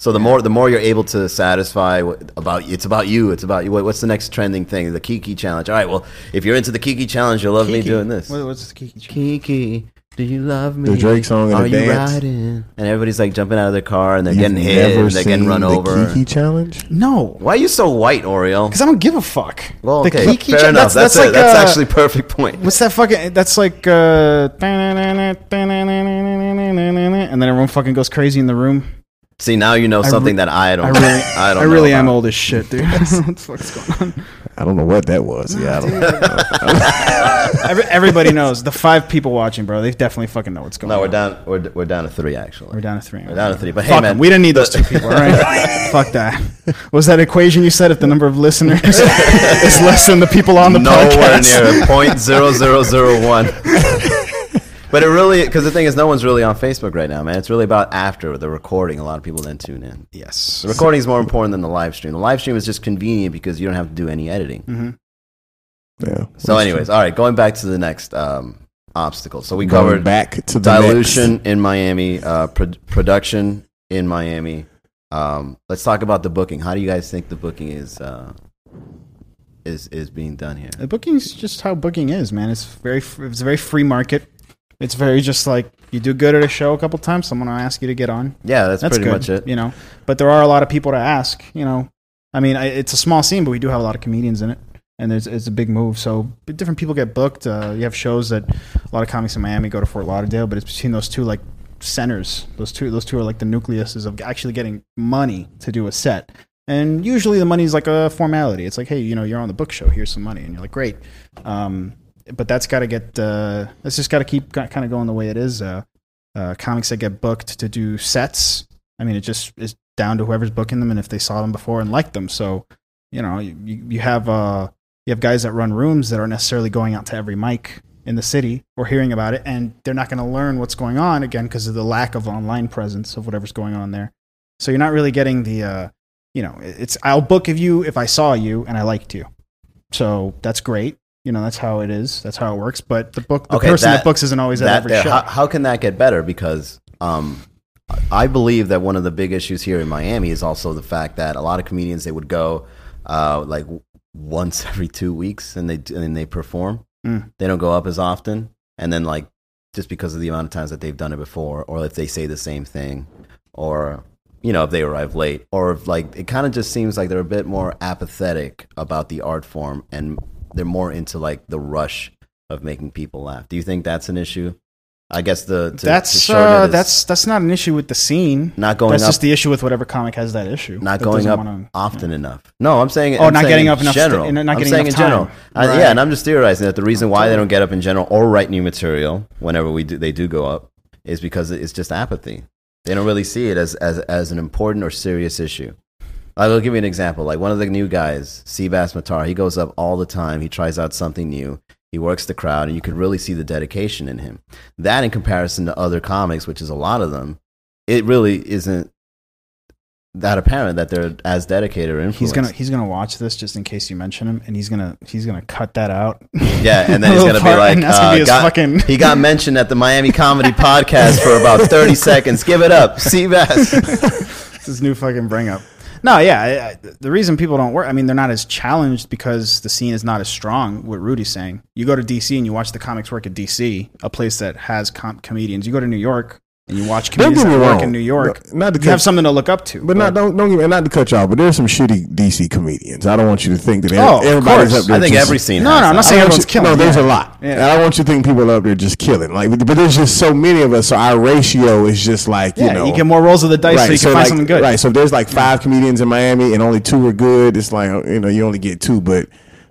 So the more the more you're able to satisfy what, about it's about you. It's about you. What, what's the next trending thing? The Kiki challenge. All right. Well, if you're into the Kiki challenge, you'll love me doing this. What, what's the Kiki? challenge? Kiki, do you love me? The Drake song and Are the you dance. riding? And everybody's like jumping out of their car and they're You've getting hit. And they're getting seen run the over. Kiki challenge. No, Why are you so white, Oriel? because I don't give a fuck. Well, The okay, Kiki fair cha- enough. That's that's, like that's uh, actually perfect point. What's that fucking? That's like, uh, and then everyone fucking goes crazy in the room. See, now you know I something re- that I don't. I really, (laughs) I don't. I really know am about. old as shit, dude. (laughs) what the fuck's going on? I don't know what that was. Yeah, I don't, Every, everybody knows. The five people watching, bro, they definitely fucking know what's going on. No, we're down. We're, we're down to three actually. We're down to three. We're down to three. But hey, Fuck man, 'em. we didn't need those two people. All right, (laughs) fuck that. Was that equation you said? If the number of listeners is less than the people on the podcast? Nowhere podcast, near point zero zero zero one. (laughs) But it really, because the thing is, no one's really on Facebook right now, man. It's really about after the recording. A lot of people then tune in. yes. The recording is more important than the live stream. The live stream is just convenient because you don't have to do any editing. Mhm. yeah. So, anyways, all right, going back to the next um, obstacle. So we Going covered back to the dilution in Miami, uh, pro- production in Miami. Um, let's talk about the booking. How do you guys think the booking is uh, is is being done here? The booking's just how booking is, man. It's very it's a very free market. It's very just like you do good at a show a couple times, someone will ask you to get on. Yeah, that's, That's pretty good, much it. you know. But there are a lot of people to ask, you know. I mean, I, it's a small scene, but we do have a lot of comedians in it, and there's it's a big move. So different people get booked. Uh, you have shows that a lot of comics in Miami go to Fort Lauderdale, but it's between those two like centers. Those two those two are like the nucleuses of actually getting money to do a set. And usually the money is like a formality. It's like, hey, you know, you're on the book show. Here's some money, and you're like, great. Um, but that's got to get. Uh, that's just got to keep kind of going the way it is. Uh, uh, comics that get booked to do sets. I mean, it just is down to whoever's booking them and if they saw them before and liked them. So, you know, you, you have uh, you have guys that run rooms that aren't necessarily going out to every mic in the city or hearing about it, and they're not going to learn what's going on again because of the lack of online presence of whatever's going on there. So you're not really getting the, uh, you know, it's I'll book of you if I saw you and I liked you. So that's great. You know, that's how it is. That's how it works. But the book, the Okay, person that, that- books isn't always at that every there, show. how, how can that get better? Because um, I believe that one of the big issues here in Miami is also the fact that a lot of comedians they would go uh, like once (laughs) every two weeks and they and they perform. Mm. They don't go up as often, and then like just because of the amount of times that they've done it before, or if they say the same thing, or you know if they arrive late, or if like it kind of just seems like they're a bit more apathetic about the art form and they're more into like the rush of making people laugh. Do you think that's an issue? I guess the to, to that's shorten uh, that's that's not an issue with the scene. not going that's up, just the issue with whatever comic has that issue. not that going up wanna- often enough. No, I'm saying Oh, I'm not saying getting up enough General. and not I'm getting saying enough in general. time. Uh, Right. yeah, and I'm just theorizing that the reason why they don't get up in general or write new material whenever we do they do go up is because it's just apathy. They don't really see it as as as an important or serious issue. I'll give you an example. Like one of the new guys, Seabass Matar, he goes up all the time. He tries out something new. He works the crowd, and you can really see the dedication in him. That, in comparison to other comics, which is a lot of them, it really isn't that apparent that they're as dedicated or influenced. He's gonna he's gonna watch this just in case you mention him, and he's gonna he's gonna cut that out. Yeah, and then (laughs) he's gonna be like, that's gonna uh, be got- fucking. he got mentioned at the Miami Comedy (laughs) Podcast for about thirty seconds. Give it up, Seabass. (laughs) It's his new fucking bring up. No, yeah. I, I, the reason people don't work, I mean, they're not as challenged because the scene is not as strong. What Rudy's saying, you go to DC and you watch the comics work at DC, a place that has com- comedians. You go to New York and you watch comedians that work wrong. in New York. No, not to you have something to look up to. But not don't don't not to cut you off, but there's some shitty DC comedians. I don't want you to think that Oh, everybody's up there. I think just- every scene. No, no, I'm not saying everyone's you- killing. No, there's Yeah. a lot. Yeah. And I don't want you to think people up there just killing. Like, but, but there's just so many of us, so our ratio is just like you yeah, know. you get more rolls of the dice so you can so find like, something good. Right. So if there's like five comedians in Miami and only two are good, it's like you know you only get two, but.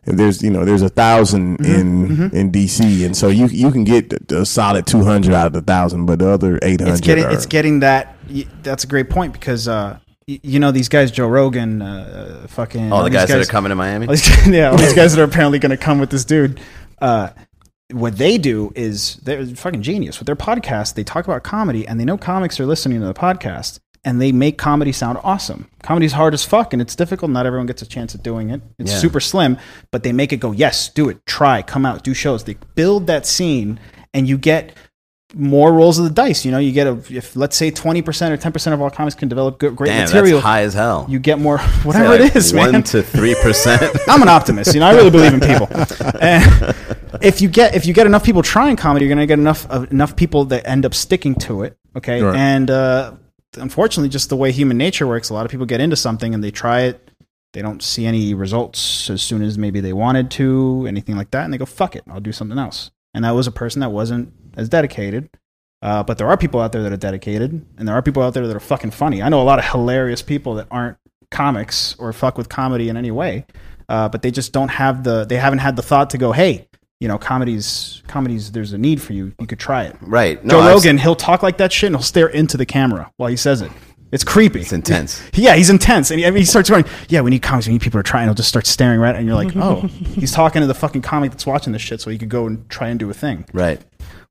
If there's you know there's a 1000 Mm-hmm, in in DC and so you you can get a solid two hundred out of the thousand but the other eight hundred it's getting are, it's getting that. That's a great point because uh, you know these guys, Joe Rogan, uh, fucking All the these guys, that are coming to Miami. (laughs) all these, yeah, all these (laughs) guys that are apparently going to come with this dude. Uh, what they do is they're fucking genius with their podcast. They talk about comedy, and they know comics are listening to the podcast, and they make comedy sound awesome. Comedy's hard as fuck, and it's difficult. Not everyone gets a chance at doing it. It's Yeah. super slim, but they make it go. Yes, do it. Try. Come out. Do shows. They build that scene, and you get more rolls of the dice. You know, you get a if let's say twenty percent or ten percent of all comics can develop good, great Damn, material. that's high as hell. You get more, (laughs) whatever Like it is, one man. to three percent. (laughs) I'm an optimist. You know, I really believe in people. (laughs) And if you get if you get enough people trying comedy, you're going to get enough of enough people that end up sticking to it. Okay, Right. and uh, unfortunately, just the way human nature works, a lot of people get into something and they try it. They don't see any results as soon as maybe they wanted to, anything like that, and they go, "Fuck it, I'll do something else." And that was a person that wasn't as dedicated. Uh, but there are people out there that are dedicated, and there are people out there that are fucking funny. I know a lot of hilarious people that aren't comics or fuck with comedy in any way, uh, but they just don't have the. They haven't had the thought to go, hey, you know, comedies, comedies. There's a need for you. You could try it. right. No, Joe I've- Rogan, he'll talk like that shit, and he'll stare into the camera while he says it. It's creepy. It's intense. Yeah, he's intense, and he, I mean, he starts going, "Yeah, we need comics. We need people to try." And he'll just start staring right, at it, and you're like, "Oh, (laughs) he's talking to the fucking comic that's watching this shit, so he could go and try and do a thing." Right.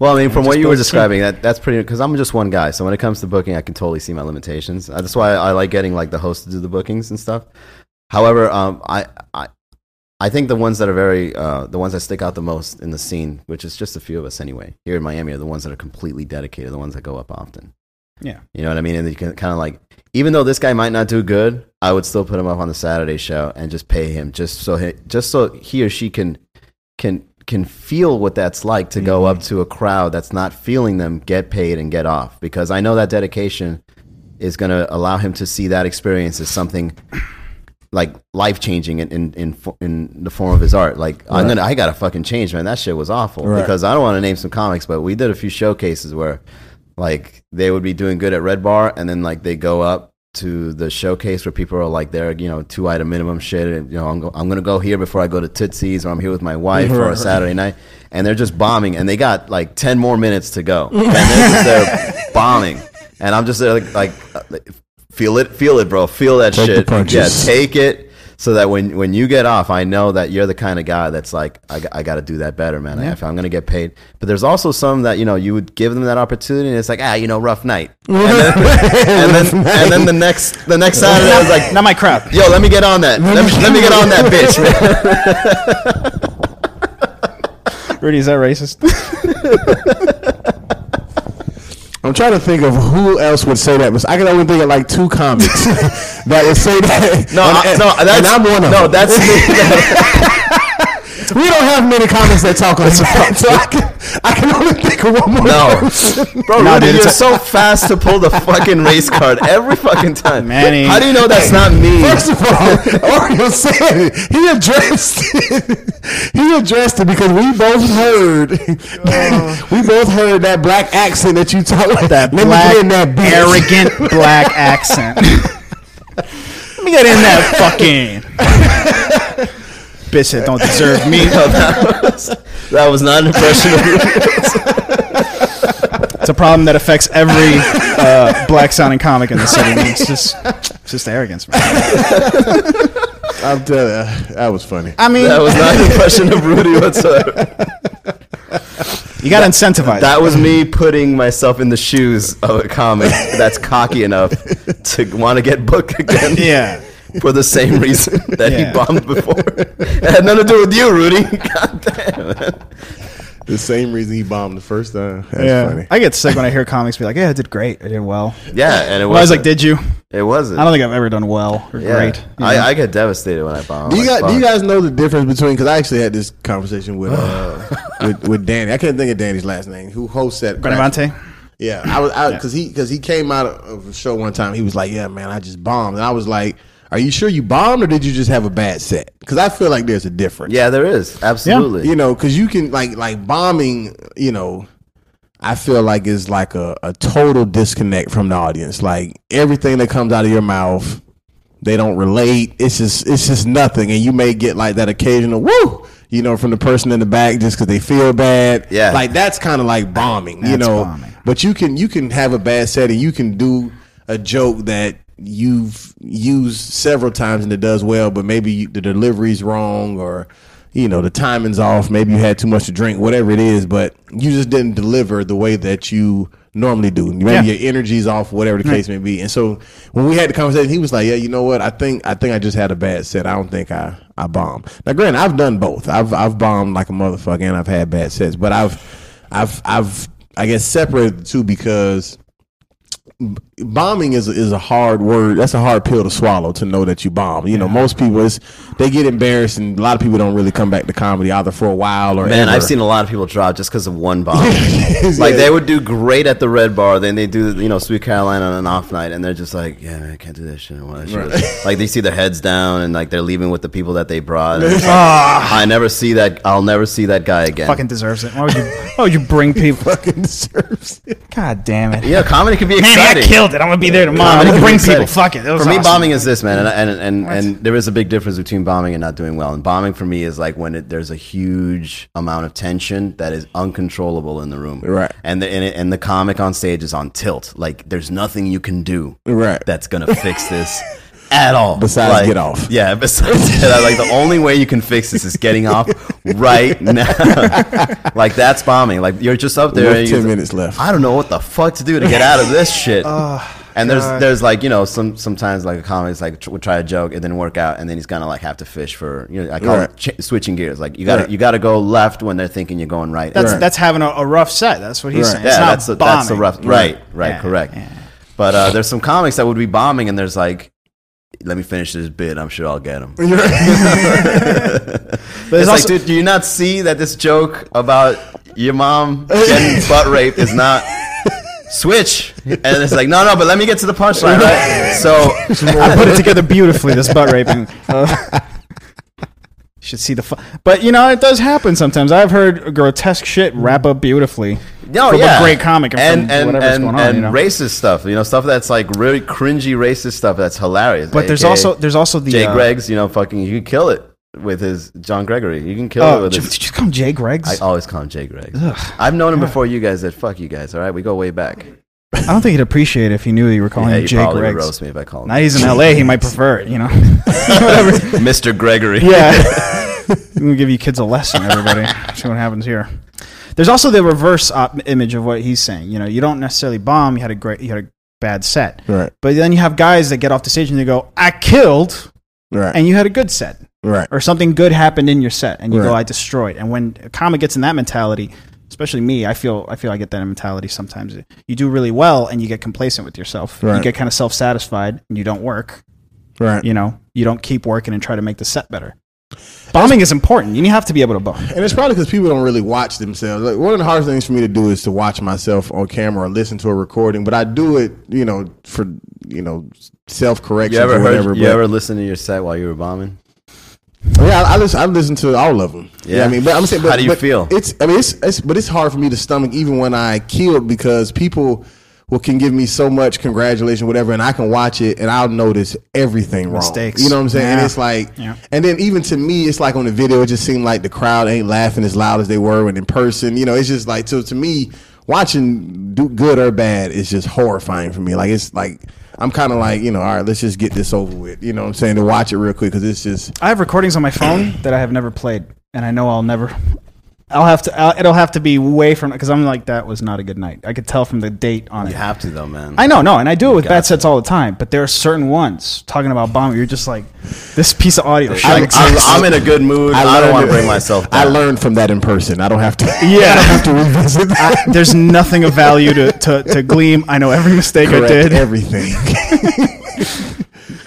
Well, I mean, from just what you were builds describing, that that's pretty. Because I'm just one guy, so when it comes to booking, I can totally see my limitations. Uh, That's why I like getting like the host to do the bookings and stuff. However, um, I, I, I think the ones that are very, uh, the ones that stick out the most in the scene, which is just a few of us anyway, here in Miami, are the ones that are completely dedicated, the ones that go up often. Yeah. You know what I mean? And you can kind of like, even though this guy might not do good, I would still put him up on the Saturday show and just pay him just so he, just so he or she can can can feel what that's like to go up to a crowd that's not feeling them get paid and get off because I know that dedication is going to allow him to see that experience as something like life changing in, in in in the form of his art. Like I'm gonna I gotta fucking change, man. That shit was awful Right. because I don't want to name some comics, but we did a few showcases where like they would be doing good at Red Bar, and then like they go up to the showcase where people are like they're you know two item minimum shit and you know I'm, go, I'm gonna go here before I go to Tootsie's or I'm here with my wife for a Saturday night and they're just bombing and they got like 10 more minutes to go (laughs) and they're just there bombing and I'm just there like, like uh, feel it feel it bro feel that Take the shit punches. yeah take it so that when when you get off I know that you're the kind of guy that's like I, got- I got to do that better man if I'm gonna get paid but there's also some that you know you would give them that opportunity and it's like ah you know rough night (laughs) and then and then, and then the next the next Saturday I was like Not my crap. Yo, let me get on that. Let me, let me get on that (laughs) bitch, man. Rudy, is that racist? (laughs) I'm trying to think of who else would say that. I can only think of like two comics (laughs) that would say that. No, and, I, no, that's and I'm one of no, them. that's (laughs) me. We don't have many comics that talk like (laughs) that, so I can, I can only think of one more. No, person. bro, No, dude, you're so fast to pull the fucking race card every fucking time. Manny. How do you know that's not me? First of all, Oreo said it. He addressed it. (laughs) He addressed it because we both heard. (laughs) we both heard that black accent that you talk like that Let black, me get in that bitch. arrogant black accent. Let me get in that fucking bitch that don't deserve me. (laughs) that, was, that was not an impression of you. It's a problem that affects every uh, black sounding comic in the city. man. It's just, it's just arrogance, man. I'm telling you, that was funny. I mean, That was not an impression of Rudy whatsoever. you got to incentivize. That was me putting myself in the shoes of a comic that's cocky enough to want to get booked again. (laughs) yeah. For the same (laughs) reason that Yeah. he bombed before. it had nothing to do with you, Rudy. (laughs) God damn. Man. The same reason he bombed the first time. That's yeah. funny. I get sick when I hear comics be like, "Yeah, I did great. I did well." Yeah, and it Well, I was was like, "Did you?" it wasn't. I don't think I've ever done well or yeah. great. I. I get devastated when I bomb. Do you, Like, guys, do you guys know the difference between? Because I actually had this conversation with, uh, (sighs) with with Danny. I can't think of Danny's last name. Who hosts that? Benavante? Yeah, I was out because he because he came out of a show one time. He was like, "Yeah, man, I just bombed," and I was like, "Are you sure you bombed or did you just have a bad set?" Because I feel like there's a difference. Yeah, there is absolutely. you know, because you can like like bombing. You know, I feel like is like a, a total disconnect from the audience. Like everything that comes out of your mouth, they don't relate. It's just it's just nothing, and you may get like that occasional woo. You know, from the person in the back just because they feel bad. Yeah. like that's kind of like bombing. you know, bombing. but you can you can have a bad set and you can do a joke that you've used several times and it does well, but maybe you, the delivery's wrong or you know the timing's off. Maybe you had too much to drink, whatever it is, but you just didn't deliver the way that you normally do. Maybe Yeah. your energy's off, whatever the case may be. And so when we had the conversation, he was like, "Yeah, you know what? I think I think I just had a bad set. I don't think I I bombed." Now, granted, I've done both. I've I've bombed like a motherfucker, and I've had bad sets, but I've I've I've I guess separated the two because bombing is is a hard word. That's a hard pill to swallow to know that you bomb. You know, most people is they get embarrassed, and a lot of people don't really come back to comedy either for a while or Man, ever. I've seen a lot of people drop just because of one bomb. (laughs) like they would do great at the red bar, then they do you know Sweet Carolina on an off night, and they're just like, yeah, man, I can't do that shit. anymore. That shit was-" (laughs) like they see their heads down, and like they're leaving with the people that they brought. (laughs) like, ah. I never see that. I'll never see that guy again. Fucking deserves it. Why would you? Why would you bring people? fucking deserves it. God damn it! yeah, comedy can be Man, exciting. I killed it. I'm gonna be there tomorrow. I'm Comedy gonna bring people. Fuck it. It was for me, awesome. bombing is this, man, and and and, and there is a big difference between bombing and not doing well. And bombing for me is like when it, there's a huge amount of tension that is uncontrollable in the room, Right. And the and, it, and the comic on stage is on tilt. Like there's nothing you can do, Right. that's gonna fix this. (laughs) At all, Besides Like, get off. Yeah, besides (laughs) get off. Like the only way you can fix this is getting off (laughs) right now. like that's bombing. Like you're just up there. With 10 minutes left. I don't know what the fuck to do to get out of this shit. (laughs) and there's God. there's like you know some sometimes like a comic's like tr- would try a joke it didn't work out and then he's gonna like have to fish for you know I call Right. it ch- switching gears like you gotta Right. you gotta go left when they're thinking you're going right. That's Right. that's having a, a rough set. That's what he's Right. saying. yeah, It's not that's the, that's the rough right right Yeah, correct. yeah. But uh, there's some comics that would be bombing and there's like. Let me finish this bit. I'm sure I'll get him. (laughs) (laughs) But It's there's like, dude, do you not see that this joke about your mom getting (laughs) butt raped is not switch, and it's like, no, no, but let me get to the punchline, right? So I put it together beautifully. This butt raping. Uh, should see the. Fu- but you know, it does happen sometimes. I've heard grotesque shit wrap up beautifully. No, from yeah, a great comic and, and and whatever's and, going on. and you know? racist stuff. You know, stuff that's like really cringy racist stuff that's hilarious. but there's also there's also the Jay uh, Greggs. You know, fucking, you can kill it with his John Gregory. You can kill it Oh, with did, his. did you call him Jay Greggs? I always call him Jay Greggs. I've known him before you guys. That fuck you guys. All right, we go way back. I don't think he'd appreciate it if he knew you were calling Yeah, him Jay probably would roast me if I call him Now he's in LA, he might prefer it, you know. (laughs) (laughs) Whatever. Mr. Gregory. Yeah. (laughs) I'm gonna give you kids a lesson, everybody. See what happens here. There's also the reverse op- image of what he's saying. You know, you don't necessarily bomb. You had a great, you had a bad set, Right. but then you have guys that get off the stage and they go, "I killed," Right. and you had a good set, right. or something good happened in your set, and you go, "I destroyed." And when a comic gets in that mentality, especially me, I feel I feel I get that mentality sometimes. You do really well, and you get complacent with yourself. You get kind of self satisfied, and you don't work. Right. You know, you don't keep working and try to make the set better. Bombing is important. You have to be able to bomb. And it's probably because people don't really watch themselves. Like one of the hardest things for me to do is to watch myself on camera or listen to a recording. But I do it, you know, for you know self correction You ever or heard? whatever. you but- ever listen to your set while you were bombing? Yeah, I, I listen. I listen to all of them. Yeah, Yeah. I mean, but I'm saying, but, How do you but feel? It's. I mean, it's, it's. But it's hard for me to stomach even when I killed because people will can give me so much congratulation, whatever, and I can watch it and I'll notice everything wrong. Mistakes. You know what I'm saying? And it's like, Yeah. and then even to me, it's like on the video, it just seemed like the crowd ain't laughing as loud as they were when in person. You know, it's just like so to me, watching do good or bad is just horrifying for me. Like it's like. I'm kind of like, you know, all right, let's just get this over with. You know what I'm saying? To watch it real quick because it's just, I have recordings on my phone that I have never played, and I know I'll never. I'll have to. I'll, it'll have to be way from because I'm like that was not a good night. I could tell from the date on You it. You have to though, man. I know, no, and I do it with bad to. sets all the time. But there are certain ones talking about bombing. You're just like, this piece of audio. I'm. I'm, I'm in a good mood. I, don't learned want to bring myself I learned from that in person. I don't have to. (laughs) Yeah. I don't have to revisit that. I- there's nothing of value to, to, to gleam. I know every mistake I did. everything. (laughs)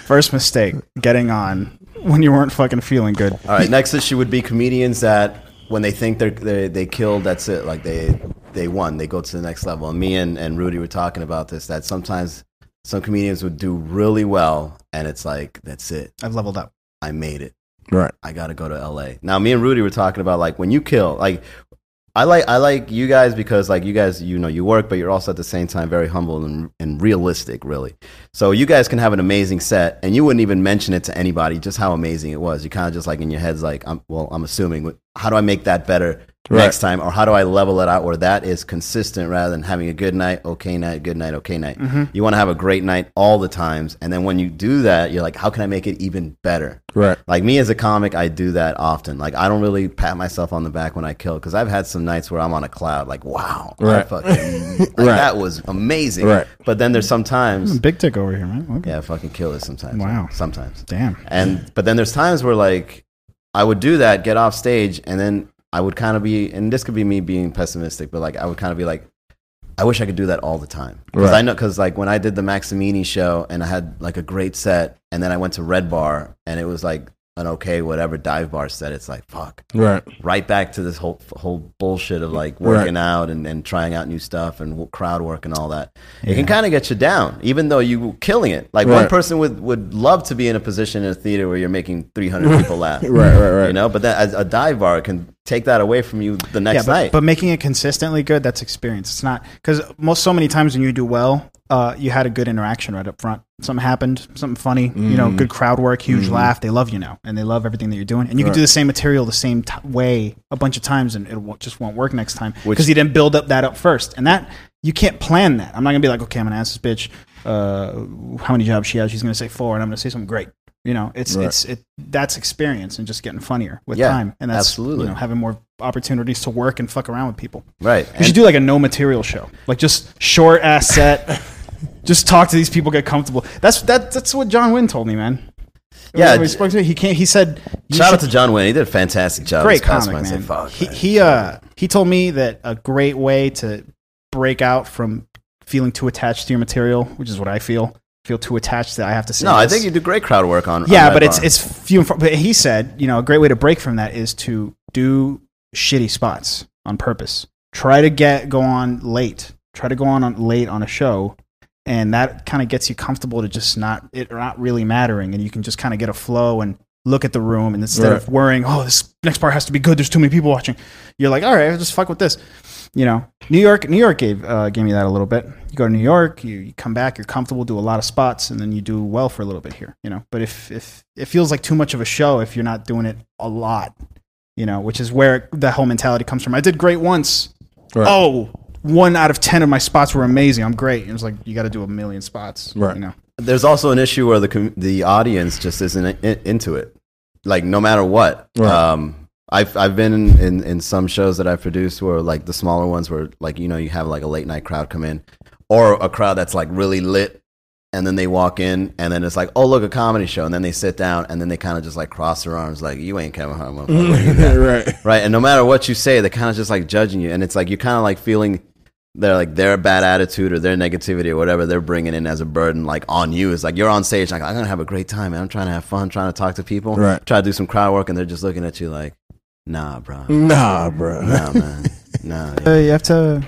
First mistake, getting on when you weren't fucking feeling good. All right, next issue would be comedians that when they think they're, they they killed, that's it. Like they they won, they go to the next level. And me and, and Rudy were talking about this. That sometimes some comedians would do really well, and it's like that's it. I've leveled up. I made it. right. I got to go to LA. Now, me and Rudy were talking about like when you kill, like I like I like you guys because like you guys you know you work, but you're also at the same time very humble and, and realistic, really. So you guys can have an amazing set, and you wouldn't even mention it to anybody just how amazing it was. You kind of just like in your heads like, I'm, well, I'm assuming how do I make that better Right. next time, or how do I level it out where that is consistent rather than having a good night, okay night, good night, okay night. Mm-hmm. You want to have a great night all the times, and then when you do that, you're like, how can I make it even better? Right. Like me as a comic, I do that often. Like I don't really pat myself on the back when I kill because I've had some nights where I'm on a cloud. Like wow, Right. fucking, (laughs) like, Right. that was amazing. Right. But then there's sometimes, Big tick over here, man. Okay. yeah, I fucking kill it sometimes. Wow. Sometimes. Damn. And but then there's times where like I would do that, get off stage, and then I would kind of be, and this could be me being pessimistic, but like I would kind of be like, I wish I could do that all the time because Right. I know because like when I did the Maximini show and I had like a great set, and then I went to Red Bar and it was like an okay whatever dive bar set. It's like fuck, Right. right back to this whole whole bullshit of like Right. working out and, and trying out new stuff and crowd work and all that. It can kind of get you down, even though you were killing it. Like one person would would love to be in a position in a theater where you're making 300 people (laughs) laugh. Right. Right. Right. You know, but then as a dive bar can take that away from you the next yeah, but, night. but making it consistently good, that's experience. It's not because most so many times when you do well, uh, you had a good interaction right up front. Something happened, something funny, you know, good crowd work, huge laugh. They love you now, and they love everything that you're doing. And you can do the same material the same t- way a bunch of times, and it won't, just won't work next time because you didn't build up that up first. And that you can't plan that. I'm not gonna be like, okay, I'm gonna ask this bitch uh, how many jobs she has. She's gonna say four, and I'm gonna say something great. You know, it's Right. it's it. That's experience and just getting funnier with Yeah, time, and that's absolutely. you know having more opportunities to work and fuck around with people. right. We should do like a no material show, like just short ass set. (laughs) just talk to these people, get comfortable. That's that. That's what John Wynn told me, man. Yeah, we spoke to me. he came. He said, you Shout out to John Wayne. He did a fantastic job. great comic, man. Fuck, he man. he uh he told me that a great way to break out from feeling too attached to your material, which is what I feel. Feel too attached that I have to say. no, I think you do great crowd work on. yeah, on but it's Bar. it's few and far. But he said, you know, a great way to break from that is to do shitty spots on purpose. Try to get go on late try to go on, on late on a show, and that kind of gets you comfortable to just not it not really mattering, and you can just kind of get a flow and look at the room, and instead of worrying, oh, this next part has to be good. There's too many people watching. You're like, all right, I'll just fuck with this. You know, New York, New York gave uh, gave me that a little bit. You go to New York, you, you come back, you're comfortable, do a lot of spots, and then you do well for a little bit here. You know, but if if it feels like too much of a show if you're not doing it a lot, you know, which is where the whole mentality comes from. I did great once. Right. Oh, one out of ten of my spots were amazing. I'm great. It was like you got to do a million spots. Right. You know. There's also an issue where the the audience just isn't in- into it. Like no matter what. Right. Um, I've I've been in, in in some shows that I've produced where like the smaller ones where like you know you have like a late night crowd come in, or a crowd that's like really lit, and then they walk in and then it's like oh look a comedy show and then they sit down and then they kind of just like cross their arms like you ain't coming home (laughs) right. right? And no matter what you say, they're kind of just like judging you, and it's like you're kind of like feeling their like their bad attitude or their negativity or whatever they're bringing in as a burden like on you. It's like you're on stage like I'm gonna have a great time, man. I'm trying to have fun, trying to talk to people, Right. Try to do some crowd work, and they're just looking at you like, nah, bro, Nah, bro. nah, man, (laughs) nah. Uh, you have to.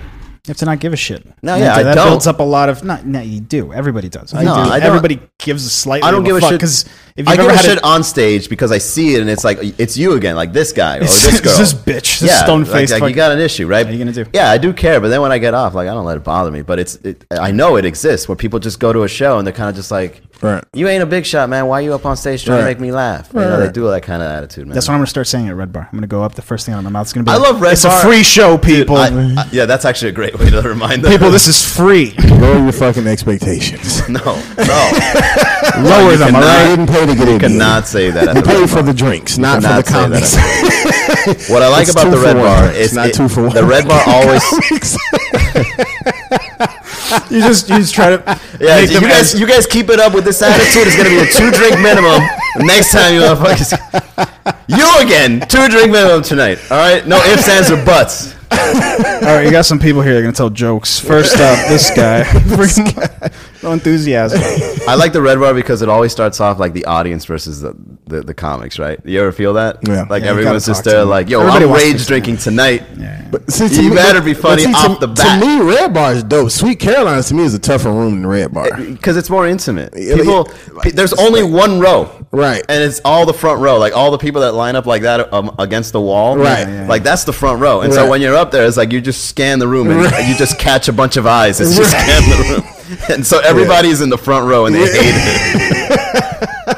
You have to not give a shit. No, yeah, have to- I that don't. builds up a lot of. Not, no, you do. Everybody does. I No, do. I don't- Everybody gives a slightly. I don't give a fuck shit. because if you've I ever give a had shit on stage because I see it and it's like it's you again, like this guy or (laughs) this girl, this bitch, this yeah, stone like- faced. Like, you got an issue, right? What are you gonna do? Yeah, I do care, but then when I get off, like I don't let it bother me. But it's, it, I know it exists where people just go to a show and they're kind of just like, Right. You ain't a big shot, man. Why are you up on stage trying to make me laugh? You know, they do that kind of attitude, man. That's what I'm gonna start saying at Red Bar. I'm gonna go up. The first thing out of my mouth is gonna be. I like, love Red It's Bar. a free show, people. I- I- yeah, that's actually a great way to remind them. people, this is free. Lower your fucking expectations. (laughs) no, no, Lower you them. cannot- All I didn't pay to get in. cannot say that. At You pay for the drinks, not for the say that comics. (laughs) What I like about the Red. Bar It's is not two for one. The Red Bar (laughs) always. (laughs) You just you just try to. Yeah, make you guys, as- you guys keep it up with this attitude. It's gonna be a two drink minimum. Next time you motherfuckers, you again, two drink minimum tonight. All right, no ifs, ands, or buts. All right, you got some people here that are gonna tell jokes. First up, this guy. (laughs) (laughs) no enthusiasm. I like the red bar because it always starts off like the audience versus the, the, the comics, right? You ever feel that? Yeah. Like Yeah, you everyone's just there, like, yo, Everybody I'm wants to rage talk. drinking tonight. Yeah. But see, You better be funny see, off to, the bat. To me, Red Bar is dope. Sweet Carolina's to me is a tougher room than Red Bar. Because it's more intimate. Yeah, People, yeah. pe- there's only one row, Right. and it's all the front row. Like all the people that line up like that um, against the wall, Right. Yeah, yeah. Like that's the front row. And so when you're up there, it's like you just scan the room and Right. you just catch a bunch of eyes. It's just scan the room, (laughs) and so everybody's in the front row and they hate it. (laughs)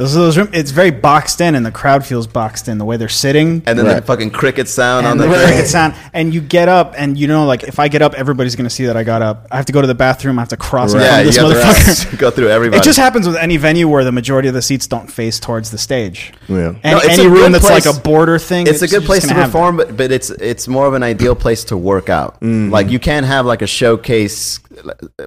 Those are those room. It's very boxed in, and the crowd feels boxed in. The way they're sitting, And then the fucking cricket sound on and the the cricket sound, and you get up, and you know, like if I get up, everybody's gonna see that I got up. I have to go to the bathroom. I have to cross in Yeah, front you this motherfucker. rest. (laughs) go through everybody. It just happens with any venue where the majority of the seats don't face towards the stage. Yeah. And No, it's any a room good that's place- like a border thing, it's a good place to perform, but, but it's it's more of an ideal place to work out. Mm-hmm. Like you can't have like a showcase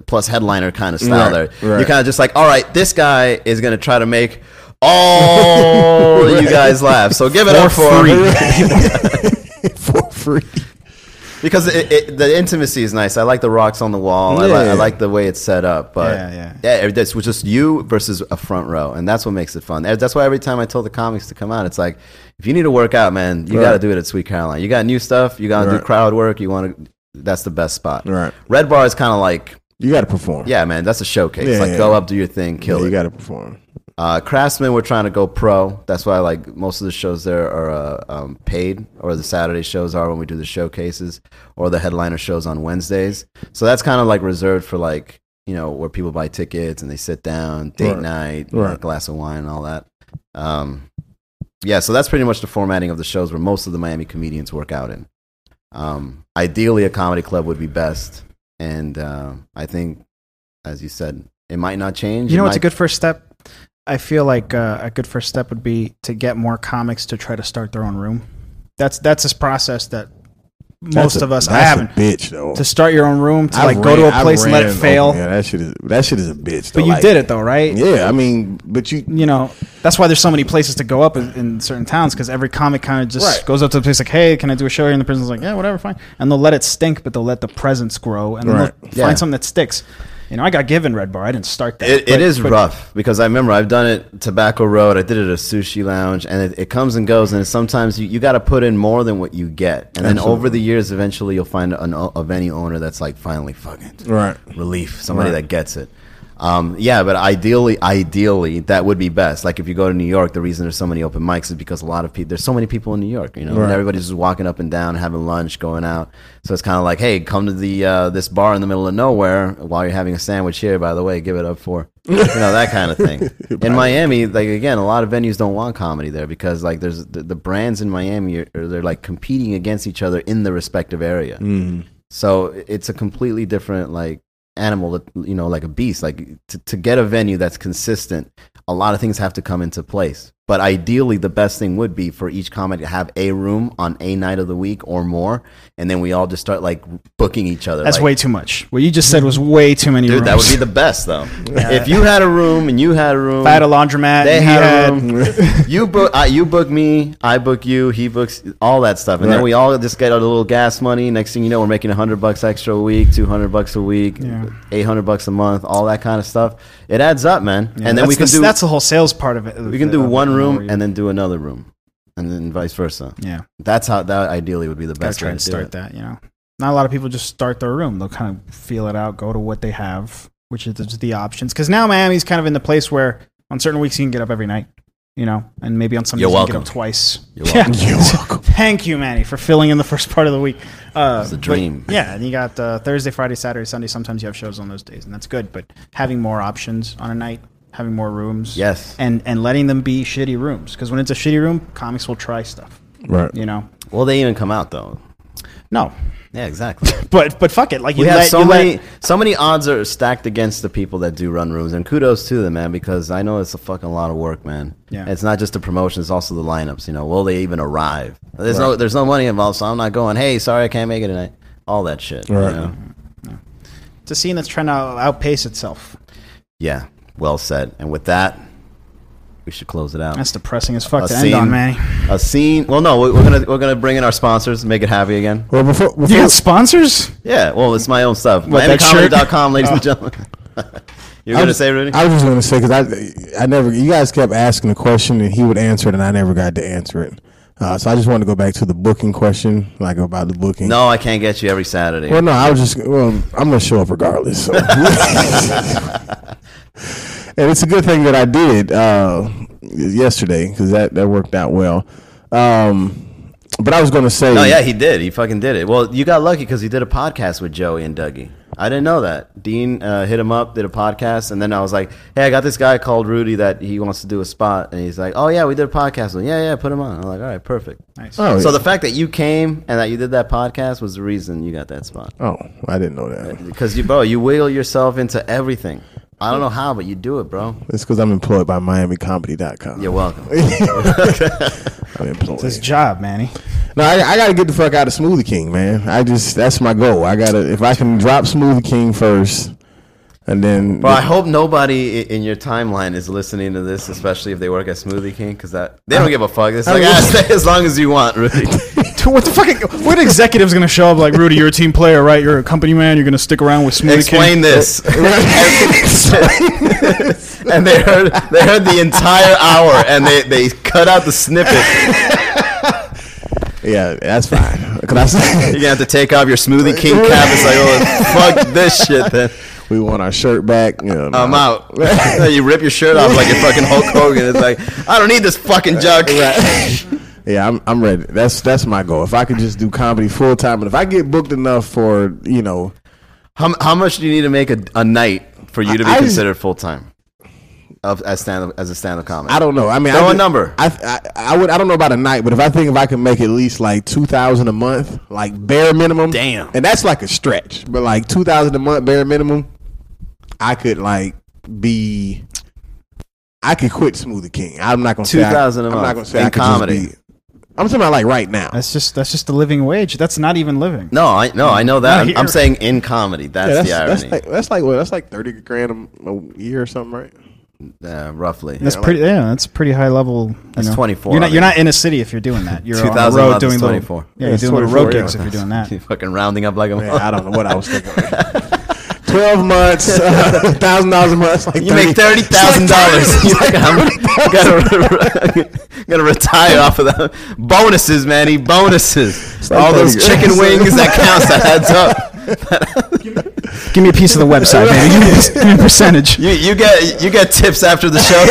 plus headliner kind of style Right, there. right. You're kind of just like, all right, this guy is gonna try to make all you (laughs) guys laugh. So give it up for him (laughs) for free. because it, it, the intimacy is nice. I like the rocks on the wall. I, li- I like the way it's set up. But Yeah, yeah. yeah, it's just you versus a front row, and that's what makes it fun. That's why every time I tell the comics to come out, it's like if you need to work out, man, you Right. got to do it at Sweet Caroline. You got new stuff. You got to Right. do crowd work. You want to. That's the best spot. Right. Red Bar is kind of like, You got to perform. yeah, man, that's a showcase. Yeah, like yeah. go up, do your thing, Yeah, kill you got to perform. Uh, Craftsman, we're trying to go pro. That's why like most of the shows there are uh, um, paid, or the Saturday shows are when we do the showcases, or the headliner shows on Wednesdays. So that's kind of like reserved for like you know where people buy tickets and they sit down, date Right. night, you know, Right. glass of wine, and all that. Um, yeah, so that's pretty much the formatting of the shows where most of the Miami comedians work out in. Um, ideally, a comedy club would be best, and uh, I think, as you said, it might not change. You It know what's a good first step? I feel like uh, a good first step would be to get more comics to try to start their own room. That's that's this process that most a- of us I haven't bitch though. to start your own room to I've like go to a place and let it fail. oh, yeah, that shit is that shit is a bitch. But you like- did it though, right? Yeah, I mean, but you You know that's why there's so many places to go up in, in certain towns because every comic kind of just Right. goes up to the place like, "Hey, can I do a show here?" And the person's like, "Yeah, whatever, fine." And they'll let it stink, but they'll let the presence grow and Right. they'll Yeah. find something that sticks. You know, I got given Red Bar. I didn't start that. It, but- it is but rough because I remember I've done it Tobacco Road. I did it at a sushi lounge, and it, it comes and goes. And sometimes you, you got to put in more than what you get, and then over the years, eventually you'll find an, a venue owner that's like finally fucking Right. relief, somebody Right. that gets it. Um, yeah, but ideally, ideally, that would be best. Like if you go to New York, the reason there's so many open mics is because a lot of people. There's so many people in New York, you know, and everybody's just walking up and down, having lunch, going out. So it's kind of like, hey, come to the uh, this bar in the middle of nowhere while you're having a sandwich here. By the way, give it up for you know that kind of thing. (laughs) in Miami, like again, a lot of venues don't want comedy there because like there's the, the brands in Miami are, they're like competing against each other in the respective area. So it's a completely different like animal that you know like a beast like to, to get a venue that's consistent a lot of things have to come into place but ideally the best thing would be for each comic to have a room on a night of the week or more and then we all just start like booking each other That's like, way too much. What you just said was way too many dude rooms. that would be the best though (laughs) if you had a room and you had a room If I had a laundromat. they he had, a room. (laughs) you book, you book me, I book you, he books all that stuff, and then we all just get a little gas money. Next thing you know, we're making hundred bucks extra a week, two hundred bucks a week, Yeah. eight hundred bucks a month, all that kind of stuff. It adds up, man. Yeah, and then we can the, do that's the whole sales part of it. we can of do one room and then do another room, and then vice versa. yeah, That's how that ideally would be the best try way and to start it. that. You know, not a lot of people just start their room. They'll kind of feel it out, go to what they have, which is the options. Because now Miami's kind of in the place where on certain weeks you can get up every night. You know, and maybe on some You're days you can get welcome. up twice. You're (laughs) Yeah. You're welcome. Thank you, Manny, for filling in the first part of the week. Uh, It's a but- dream. yeah, and you got uh, Thursday, Friday, Saturday, Sunday. Sometimes you have shows on those days, and that's good. But having more options on a night, having more rooms, Yes. and and letting them be shitty rooms because when it's a shitty room, comics will try stuff. Right. You know, Well, they even come out though. No, Yeah, exactly. (laughs) but but fuck it, like you we have let, so you let- many so many odds are stacked against the people that do run rooms and kudos to them man because i know it's a fucking lot of work man Yeah. it's not just the promotion it's also the lineups you know will they even arrive there's no there's no money involved so i'm not going hey sorry i can't make it tonight all that shit you Right. know? It's a scene that's trying to outpace itself. yeah well said and with that we should close it out That's depressing as fuck A to end on, Manny. a scene well no we- we're gonna we're gonna bring in our sponsors and make it happy again Well, before, before You got sponsors? yeah well it's my own stuff What, that miamicomedy.com ladies and gentlemen (laughs) you're I gonna was- say rudy I was just gonna say because I, I never. You guys kept asking the question and he would answer it, and I never got to answer it. Uh, so I just wanted to go back to the booking question, like about the booking. no i can't get you every saturday Well, no, I was just. Well, I'm gonna show up regardless. so. (laughs) (laughs) and it's a good thing that I did uh, yesterday because that that worked out well. Um, but I was gonna say. Oh yeah, he did. He fucking did it. Well, you got lucky because he did a podcast with Joey and Dougie. I didn't know that. Dean uh, hit him up, did a podcast, and then I was like, "Hey, I got this guy called Rudy that he wants to do a spot," and he's like, "Oh yeah, we did a podcast." with him. yeah, yeah, put him on. I'm like, "All right, perfect." Nice. Oh, So yeah. the fact that you came and that you did that podcast was the reason you got that spot. Oh, I didn't know that. Because you, bro, you wiggle yourself into everything. I don't know how, but you do it, bro. It's because I'm employed by MiamiComedy.com. You're welcome. (laughs) I'm employed. It's his job, Manny. No, I, I got to get the fuck out of Smoothie King, man. I just that's my goal. I gotta if I can drop Smoothie King first, and then Bro, I hope nobody i- in your timeline is listening to this, especially if they work at Smoothie King, because that they don't give a fuck. It's like, I- ah, stay as long as you want, Rudy. (laughs) (laughs) What the fuck? What executive's gonna show up like Rudy? You're a team player, right? You're a company man. You're gonna stick around with Smoothie Explain King. this. (laughs) and they heard they heard the entire hour, and they, they cut out the snippet. yeah, that's fine. Can I say You're gonna have to take off your Smoothie King (laughs) cap. It's like, oh, fuck this shit. Then we want our shirt back? You know, I'm out. you rip your shirt off like you're fucking Hulk Hogan. It's like, I don't need this fucking junk. Yeah, I'm I'm ready. That's that's my goal. If I could just do comedy full time, and if I get booked enough for you know, How, how much do you need to make a, a night for you to be I- considered full time of as stand as a stand up comic? I don't know. I mean, Throw I a number. I, I I would I don't know about a night, but if I think if I can make at least like two thousand a month, like bare minimum, Damn. and that's like a stretch, but like two thousand a month bare minimum, I could like be. I could quit Smoothie King. I'm not gonna 2,000 a I'm month not gonna say in I comedy. be- I'm talking about like right now. That's just that's just the living wage. That's not even living. No, I no, I know that. I'm. I'm saying in comedy. That's, Yeah, that's, the that's irony. like that's like what that's like thirty grand a, a year or something, right? uh, roughly. That's Yeah, pretty. Yeah, that's pretty high level. That's know. 24, You're I not. You're not in a city if you're doing that. You're on the road month is doing little. 24. Yeah, you're It's doing little 24, road yeah. gigs if you're doing that. (laughs) fucking rounding up like a Man, I don't know what I was thinking. (laughs) twelve months, (laughs) uh, (laughs) thousand dollars a month. Like You make thirty thousand dollars. (laughs) You gotta, gotta retire off of that. Bonuses, Manny. Bonuses. like All those 30 chicken wings that counts. That adds up. Give me a piece of the website, man. Give me a, give me a percentage. You you get you get tips after the show.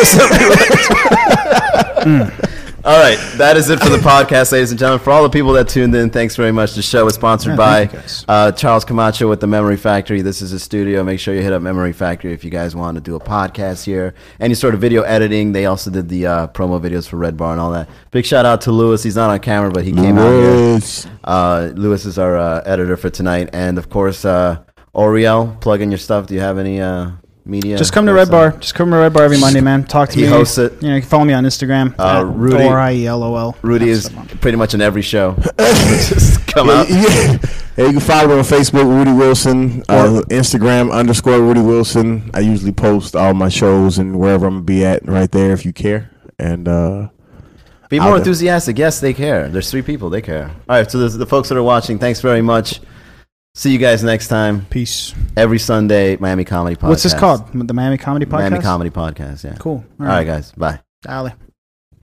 All right, that is it for the (laughs) podcast, ladies and gentlemen. For all the people that tuned in, thanks very much. The show is sponsored Yeah, by thank you, guys. uh, Charles Camacho with the Memory Factory. This is a studio. Make sure you hit up Memory Factory if you guys want to do a podcast here. Any sort of video editing. They also did the uh, promo videos for Red Bar and all that. Big shout out to Lewis. He's not on camera, but he came out here. Lewis. Uh, Lewis is our uh, editor for tonight, and of course, uh, Oriel. Plug in your stuff. Do you have any uh, media? Just come to Red Bar. Just come to Red Bar every Monday, man. Talk to He me. hosts it. You know, you can follow me on Instagram. Uh, at Rudy- R-I-E-L-O-L. Rudy is pretty much in every show. Just (laughs) come out. Yeah, (laughs) yeah. Yeah, you can follow me on Facebook, Rudy Wilson, uh, Instagram underscore Rudy Wilson. I usually post all my shows and wherever I'm gonna be at right there if you care. And uh, Be Out more there. enthusiastic. Yes, they care. There's three people. They care. All right. So the, the folks that are watching, thanks very much. See you guys next time. Peace. Every Sunday, Miami Comedy Podcast. What's this called? The Miami Comedy Podcast? Miami Comedy Podcast. Yeah. Cool. All right, guys. Bye. Dale.